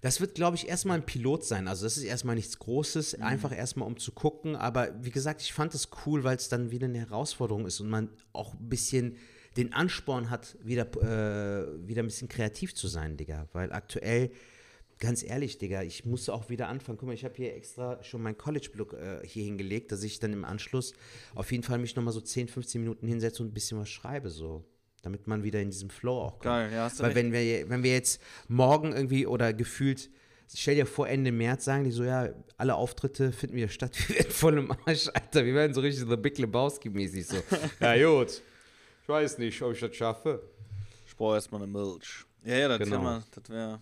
Das wird, glaube ich, erstmal ein Pilot sein. Also, das ist erstmal nichts Großes, Mhm. einfach erstmal um zu gucken. Aber wie gesagt, ich fand es cool, weil es dann wieder eine Herausforderung ist und man auch ein bisschen den Ansporn hat, wieder, äh, wieder ein bisschen kreativ zu sein, Digga. Weil aktuell, ganz ehrlich, Digga, ich musste auch wieder anfangen. Guck mal, ich habe hier extra schon meinen College-Blog äh, hier hingelegt, dass ich dann im Anschluss auf jeden Fall mich nochmal so 10, 15 Minuten hinsetze und ein bisschen was schreibe, so. Damit man wieder in diesem Flow auch kommt. Geil, ja, hast du Weil recht. wenn wir, wenn wir jetzt morgen irgendwie oder gefühlt, stell dir vor, Ende März sagen die so, ja, alle Auftritte finden wieder statt, wir werden voll im Arsch, Alter. Wir werden so richtig The Big Lebowski-mäßig so. ja, gut. Ich weiß nicht, ob ich das schaffe. Ich brauche erstmal eine Milch. Ja, ja, das Genau. Wäre.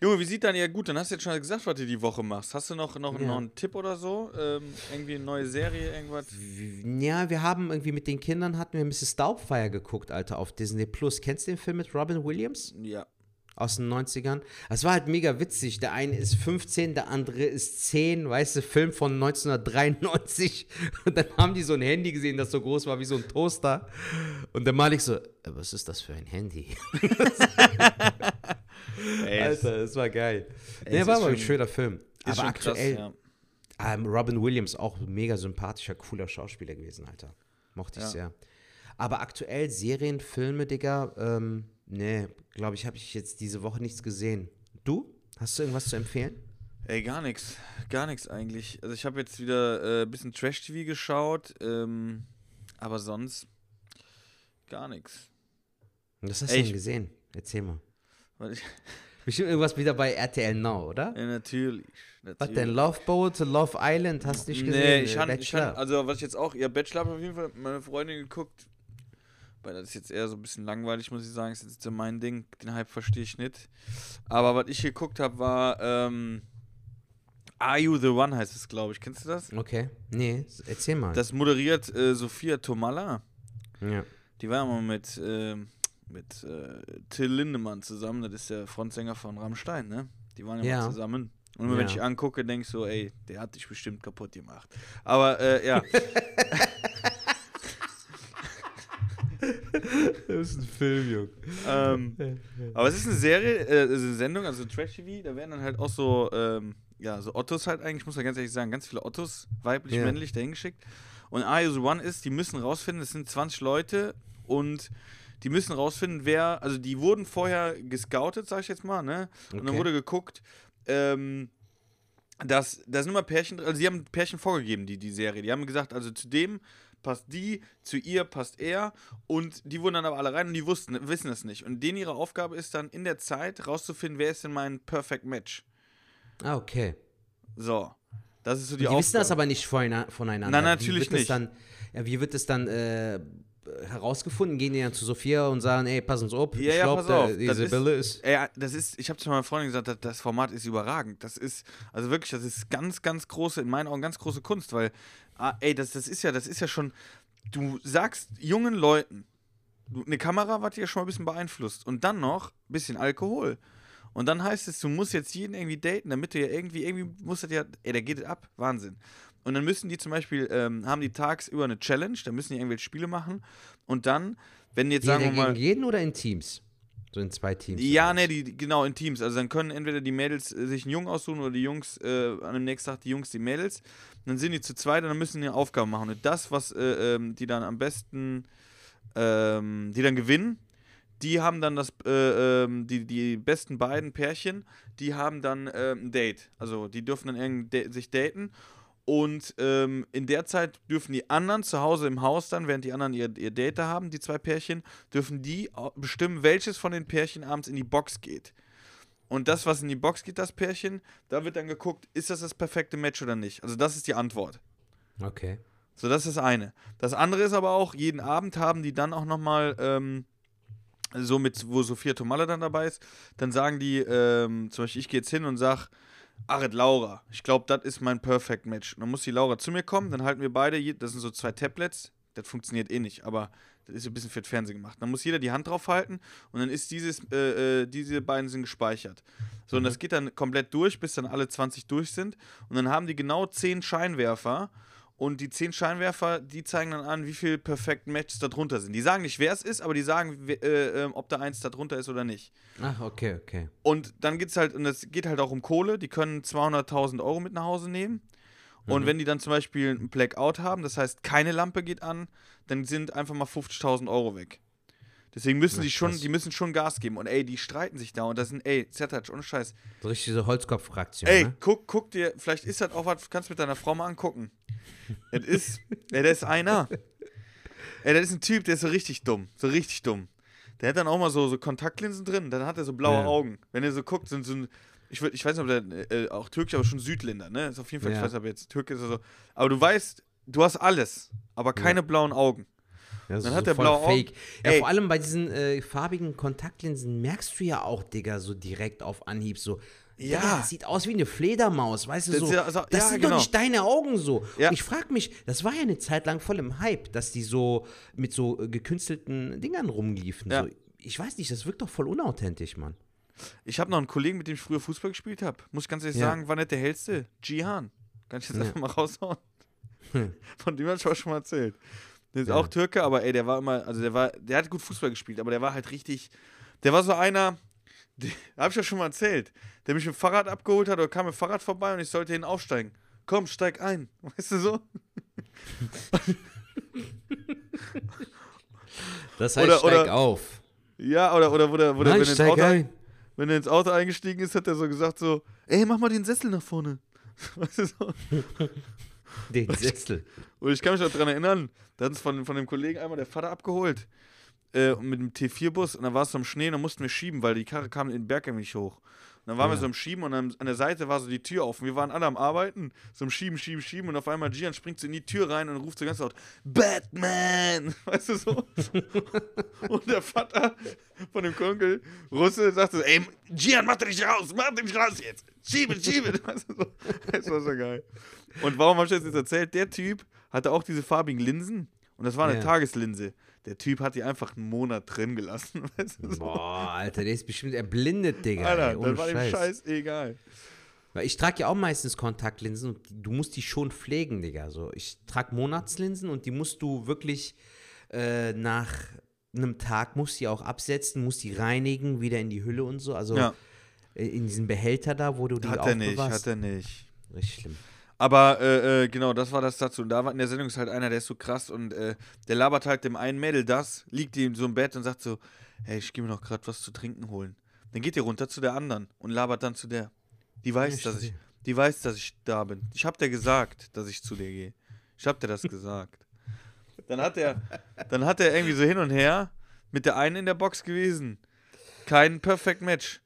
Junge, wie sieht dann ja gut? Dann hast du jetzt schon gesagt, was du die Woche machst. Hast du noch, noch, Ja. noch einen Tipp oder so? Ähm, irgendwie eine neue Serie, irgendwas? Ja, wir haben irgendwie mit den Kindern hatten wir Mrs. Doubtfire geguckt, Alter, auf Disney Plus. Kennst du den Film mit Robin Williams Ja. Aus den 90ern? Das war halt mega witzig. Der eine ist 15, der andere ist 10, weißt du, Film von 1993. Und dann haben die so ein Handy gesehen, das so groß war wie so ein Toaster. Und dann mal ich so, "Äh, was ist das für ein Handy? Ey, Alter, das war geil. Ey, Der es war aber ein schöner Film. Aber aktuell, krass, ja. ähm, Robin Williams auch mega sympathischer, cooler Schauspieler gewesen, Alter. Mochte ich Ja. sehr. Aber aktuell Serien, Filme, Digga, ähm, nee, glaube ich, habe ich jetzt diese Woche nichts gesehen. Du? Hast du irgendwas zu empfehlen? Ey, gar nichts. Gar nichts eigentlich. Also ich habe jetzt wieder ein äh, bisschen Trash-TV geschaut, ähm, aber sonst gar nichts. Was hast Ey, du ich- denn gesehen? Erzähl mal. Ich- Bestimmt irgendwas wieder bei RTL Now, oder? Ja, natürlich. Was denn? Love Boat, Love Island, hast du nicht gesehen? Nee, ich Äh, han, also was ich jetzt auch, ja, Bachelor habe auf jeden Fall mit meiner Freundin geguckt. Weil das ist jetzt eher so ein bisschen langweilig, muss ich sagen. Ist jetzt mein Ding. Den Hype verstehe ich nicht. Aber was ich geguckt habe, war ähm, Are You the One heißt es, glaube ich. Kennst du das? okay. Nee, erzähl mal. Das moderiert äh, Sophia Tomalla. ja. Die war ja mal mit, ähm, mit äh, Till Lindemann zusammen. Das ist der Frontsänger von Rammstein, ne? Die waren ja, mal zusammen. Und immer wenn Ja. ich angucke, denke ich so, ey, der hat dich bestimmt kaputt gemacht. Aber äh, ja. Das ist ein Film, Junge. ähm, aber es ist eine Serie, äh, es ist eine Sendung, also Trash-TV, da werden dann halt auch so, ähm, ja, so Ottos halt eigentlich, muss man ganz ehrlich sagen, ganz viele Ottos, weiblich, Ja. männlich, dahin geschickt. Und You the One ist, die müssen rausfinden, es sind 20 Leute und die müssen rausfinden, wer, also die wurden vorher gescoutet, sag ich jetzt mal, ne? Und dann Okay. wurde geguckt, ähm, dass, da sind immer Pärchen, also die haben Pärchen vorgegeben, die, die Serie. Die haben gesagt, also zu dem passt die, zu ihr passt er und die wurden dann aber alle rein und die wussten, wissen das nicht. Und denen ihre Aufgabe ist dann in der Zeit rauszufinden, wer ist denn mein Perfect Match. Ah, okay. So. Das ist so die, Die, Aufgabe. wissen das aber nicht voneinander. Nein, natürlich nicht. Dann, ja, wie wird das dann äh, herausgefunden? Gehen die dann zu Sophia und sagen, ey, pass uns auf, Ja, ich ja, glaub, pass der- auf, das diese ist- ist... Ey, das ist, ich habe zu meiner Freundin gesagt, das, das Format ist überragend. Das ist, also wirklich, das ist ganz, ganz große, in meinen Augen ganz große Kunst, weil, ah, ey, das, das ist ja, das ist ja schon, du sagst jungen Leuten, eine Kamera, dich ja schon mal ein bisschen beeinflusst und dann noch ein bisschen Alkohol. Und dann heißt es, du musst jetzt jeden irgendwie daten, damit du ja irgendwie, irgendwie musst du ja, ey, der geht es ab, Wahnsinn. Und dann müssen die zum Beispiel, ähm, haben die tagsüber eine Challenge, da müssen die irgendwelche Spiele machen und dann, wenn jetzt, sagen wir Jeder mal, gegen jeden oder in Teams? So in zwei Teams? ja, ne, die, genau, in Teams. Also dann können entweder die Mädels äh, sich einen Jungen aussuchen oder die Jungs, äh, an dem nächsten Tag die Jungs die Mädels. Und dann sind die zu zweit und dann müssen die eine Aufgabe machen. Und das, was äh, ähm, die dann am besten, ähm, die dann gewinnen, die haben dann das, äh, ähm, die, die besten beiden Pärchen, die haben dann ähm, ein Date. Also die dürfen dann sich daten. Und ähm, in der Zeit dürfen die anderen zu Hause im Haus dann, während die anderen ihr, ihr Date da haben, die zwei Pärchen, dürfen die bestimmen, welches von den Pärchen abends in die Box geht. Und das, was in die Box geht, das Pärchen, da wird dann geguckt, ist das das perfekte Match oder nicht. Also das ist die Antwort. Okay. So, das ist das eine. Das andere ist aber auch, jeden Abend haben die dann auch nochmal, ähm, so mit, wo Sophia Tomalla dann dabei ist, dann sagen die, ähm, zum Beispiel, ich gehe jetzt hin und sag, Aret Laura, ich glaube, das ist mein Perfect Match. Dann muss die Laura zu mir kommen, dann halten wir beide, das sind so zwei Tablets, das funktioniert eh nicht, aber das ist ein bisschen für das Fernsehen gemacht. Dann muss jeder die Hand drauf halten und dann ist dieses, äh, äh, diese beiden sind gespeichert. So, und das geht dann komplett durch, bis dann alle 20 durch sind. Und dann haben die genau 10 Scheinwerfer. Und die 10 Scheinwerfer, die zeigen dann an, wie viele Perfect Matches da drunter sind. Die sagen nicht, wer es ist, aber die sagen, äh, äh, ob da eins da drunter ist oder nicht. Ach, okay, okay. Und dann geht's halt, und es geht halt auch um Kohle, die können 200.000 Euro mit nach Hause nehmen. Und wenn die dann zum Beispiel ein Blackout haben, das heißt, keine Lampe geht an, dann sind einfach mal 50.000 Euro weg. Deswegen müssen Na, die schon, die müssen schon Gas geben. Und ey, die streiten sich da und das sind, ey, Zertatsch, ohne Scheiß. So richtig diese Holzkopf-Fraktion, Ey, ne? guck, guck dir, vielleicht ist das auch was, kannst du mit deiner Frau mal angucken. Es ist, ey, der ist einer. Ey, das ist ein Typ, der ist so richtig dumm. So richtig dumm. Der hat dann auch mal so, so Kontaktlinsen drin, dann hat er so blaue Ja. Augen. Wenn er so guckt, sind so ein, ich, ich weiß nicht, ob der äh, auch türkisch, aber schon Südländer, ne? Ist auf jeden Fall, ich Ja. weiß nicht, ob jetzt Türke ist oder so. Aber du weißt, du hast alles, aber keine blauen Augen. Ja, Dann hat der blaue Augen. Fake. Ja, vor allem bei diesen äh, farbigen Kontaktlinsen merkst du ja auch, Digga, so direkt auf Anhieb so. Ja. Digga, das sieht aus wie eine Fledermaus, weißt du Das so. ja- also- das ja, sind genau. doch nicht deine Augen so. Ja. Ich frag mich, das war ja eine Zeit lang voll im Hype, dass die so mit so äh, gekünstelten Dingern rumliefen. Ja. So. Ich weiß nicht, das wirkt doch voll unauthentisch, Mann. Ich habe noch einen Kollegen, mit dem ich früher Fußball gespielt habe. Muss ich ganz ehrlich sagen, war nicht der hellste. Jihan. Kann ich jetzt einfach mal raushauen. Hm. Von dem habe ich auch schon mal erzählt. Der ist Ja. auch Türke, aber ey, der war immer, also der war, der hat gut Fußball gespielt, aber der war halt richtig, der war so einer, der, habe ich ja schon mal erzählt, der mich mit dem Fahrrad abgeholt hat oder kam mit dem Fahrrad vorbei und ich sollte hin aufsteigen. Komm, steig ein. Weißt du so? Das heißt, heißt, steig oder- auf. Ja, oder, oder, oder, oder Nein, wenn, er ins steig Auto, ein. wenn er ins Auto eingestiegen ist, hat er so gesagt so, ey, mach mal den Sessel nach vorne. Weißt du so? Den Sessel. Und ich kann mich auch daran erinnern, da hat uns von, von dem Kollegen einmal der Vater abgeholt. Äh, mit dem T4-Bus und dann war es im Schnee und dann mussten wir schieben, weil die Karre kam den Berg nämlich hoch. Dann waren wir Ja. so im Schieben und an der Seite war so die Tür. Und wir waren alle am Arbeiten, so im Schieben, Schieben, Schieben. Und auf einmal Gian springt so in die Tür rein und ruft so ganz laut: Batman! Weißt du so? und der Vater von dem Kumpel, Russe, sagte so: Ey, Gian, mach dich raus, mach dich raus jetzt! Schiebe, schiebe! Weißt du so? Das war so geil. Und warum habe ich das jetzt erzählt? Der Typ hatte auch diese farbigen Linsen und das war eine Ja. Tageslinse. Der Typ hat die einfach einen Monat drin gelassen. Weißt du, so. Boah, Alter, der ist bestimmt erblindet, Digga. Alter, ey, ohne war dem Scheiß. Scheiß egal. Weil ich trage ja auch meistens Kontaktlinsen und du musst die schon pflegen, Digga. So, ich trage Monatslinsen und die musst du wirklich äh, nach einem Tag musst die auch absetzen, musst die reinigen, wieder in die Hülle und so. Also Ja. äh, in diesem Behälter da, wo du die Hat er nicht, aufbewahrst. hat er nicht. Richtig schlimm. Aber äh, äh, genau, das war das dazu. Und da war in der Sendung ist halt einer, der ist so krass und äh, der labert halt dem einen Mädel das, liegt in so einem Bett und sagt so, hey, ich gehe mir noch gerade was zu trinken holen. Dann geht ihr runter zu der anderen und labert dann zu der. Die weiß, Ja, dass ich, die weiß, dass ich da bin. Ich hab der gesagt, dass ich zu dir gehe. Ich hab dir das gesagt. Dann hat er, dann hat er irgendwie so hin und her mit der einen in der Box gewesen. Kein Perfect Match.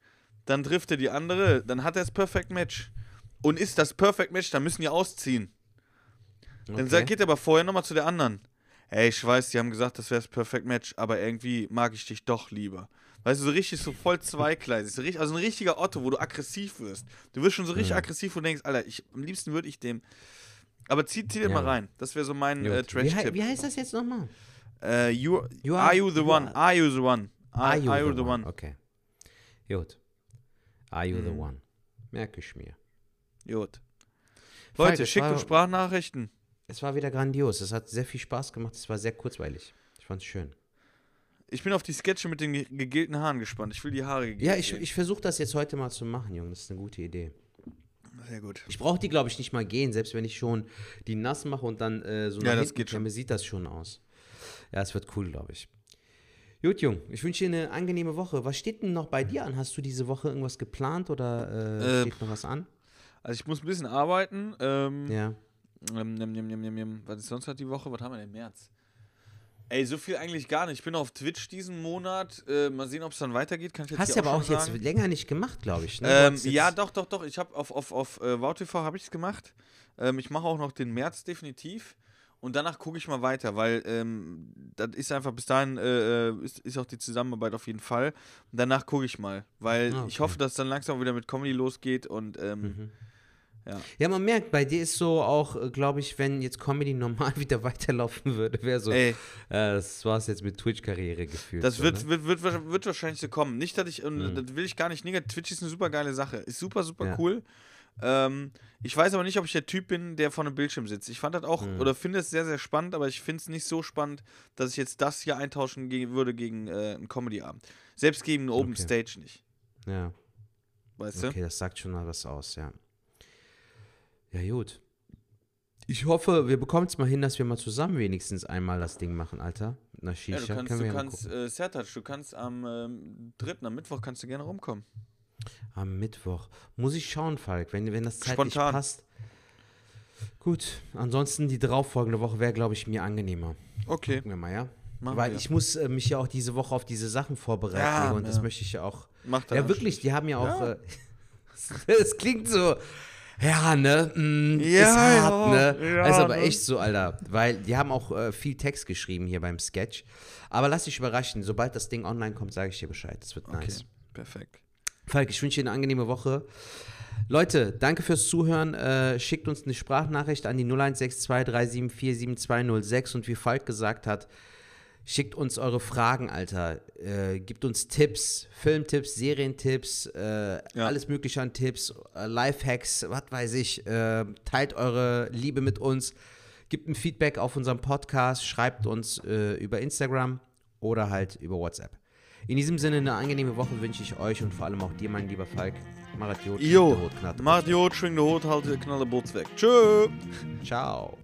Dann trifft er die andere, dann hat er das Perfect Match. Und ist das Perfect Match, dann müssen die ausziehen. Dann Okay. sagt, geht er aber vorher nochmal zu der anderen. Ey, ich weiß, die haben gesagt, das wäre das Perfect Match, aber irgendwie mag ich dich doch lieber. Weißt du, so richtig so voll zweigleisig. Also ein richtiger Otto, wo du aggressiv wirst. Du wirst schon so richtig aggressiv und denkst, Alter, ich, am liebsten würde ich dem. Aber zieh, zieh dir Ja. mal rein. Das wäre so mein äh, wie, Trash-Tipp. wie heißt das jetzt nochmal? Äh, you, You are, are- you the you one? are- Are you the one? Are you, are the, one? one? Okay. Gut. Are you the Mhm. one? Merke ich mir. Gut. Falk, Leute, es schickt war- uns Sprachnachrichten. Es war wieder grandios. Es hat sehr viel Spaß gemacht. Es war sehr kurzweilig. Ich fand's schön. Ich bin auf die Sketche mit den ge- gegelten Haaren gespannt. Ich will die Haare gegelt Ja, ich, sehen. ich versuche das jetzt heute mal zu machen, Junge. Das ist eine gute Idee. Sehr gut. Ich brauche die, glaube ich, nicht mal gehen, selbst wenn ich schon die nass mache und dann äh, so Ja, nach das hinten geht schon. klemme, sieht das schon aus. Ja, es wird cool, glaube ich. Gut, Jung, ich wünsche dir eine angenehme Woche. Was steht denn noch bei dir an? Hast du diese Woche irgendwas geplant oder äh, Äh, steht noch was an? Also ich muss ein bisschen arbeiten. Ähm, Ja. ähm, nimm, nimm, nimm, nimm, nimm. Was ist sonst halt die Woche? Was haben wir denn im März? Ey, so viel eigentlich gar nicht. Ich bin auf Twitch diesen Monat. Äh, mal sehen, ob es dann weitergeht. Kann ich jetzt Hast du aber auch jetzt sagen. länger nicht gemacht, glaube ich. Ne? Ähm, ja, doch, doch, doch. Ich habe auf, auf, auf äh, WowTV habe ich es gemacht. Ähm, ich mache auch noch den März definitiv. Und danach gucke ich mal weiter, weil ähm, das ist einfach bis dahin äh, äh, ist, ist auch die Zusammenarbeit auf jeden Fall. Und danach gucke ich mal, weil Ah, ich okay. hoffe, dass dann langsam wieder mit Comedy losgeht und ähm, Mhm. Ja. Ja, man merkt, bei dir ist so auch, glaube ich, wenn jetzt Comedy normal wieder weiterlaufen würde, wäre so, Ey, äh, das war's jetzt mit Twitch-Karriere gefühlt. Das so, wird, ne? wird, wird, wird, wird wahrscheinlich so kommen. Nicht, dass ich, und Mhm. das will ich gar nicht negativ. Twitch ist eine super geile Sache. Ist super, super Ja. cool. Ähm, ich weiß aber nicht, ob ich der Typ bin, der vor einem Bildschirm sitzt. Ich fand das auch, Mhm. oder finde es sehr, sehr spannend, aber ich finde es nicht so spannend, dass ich jetzt das hier eintauschen ge würde gegen äh, einen Comedy-Abend. Selbst gegen einen Open Okay. Stage nicht. Ja, Weißt okay, das sagt schon mal was aus, ja. Ja, gut. Ich hoffe, wir bekommen es mal hin, dass wir mal zusammen wenigstens einmal das Ding machen, Alter. Du? Shisha. Ja, du kannst, du kannst, äh, Sertac, du kannst am ähm, 3., am Mittwoch kannst du gerne rumkommen. Am Mittwoch. Muss ich schauen, Falk, wenn, wenn das zeitlich Spontan. passt. Gut, ansonsten die darauffolgende Woche wäre, glaube ich, mir angenehmer. Okay. Gucken wir mal, ja? Machen Weil wir. ich muss äh, mich ja auch diese Woche auf diese Sachen vorbereiten Ja, und das ja. möchte ich ja auch. Mach dann Ja, wirklich, die haben ja auch. Ja. Äh, es klingt so. Ja, ne? Mm, Ja, ist hart, ja, ne? ja, ist aber ne? echt so, Alter. Weil die haben auch äh, viel Text geschrieben hier beim Sketch. Aber lass dich überraschen. Sobald das Ding online kommt, sage ich dir Bescheid. Das wird nice. Perfekt. Falk, ich wünsche dir eine angenehme Woche. Leute, danke fürs Zuhören. Äh, schickt uns eine Sprachnachricht an die 016237477206 und wie Falk gesagt hat, schickt uns eure Fragen, Alter. Äh, gibt uns Tipps, Filmtipps, Serientipps, äh, alles mögliche an Tipps, äh, Lifehacks, was weiß ich. Äh, teilt eure Liebe mit uns. Gibt ein Feedback auf unserem Podcast, schreibt uns äh, über Instagram oder halt über WhatsApp. In diesem Sinne eine angenehme Woche wünsche ich euch und vor allem auch dir, mein lieber Falk. Macht Jod, Jo, macht Jod, schwing der Hut, halt, knalle Boots weg. Tschö. Ciao.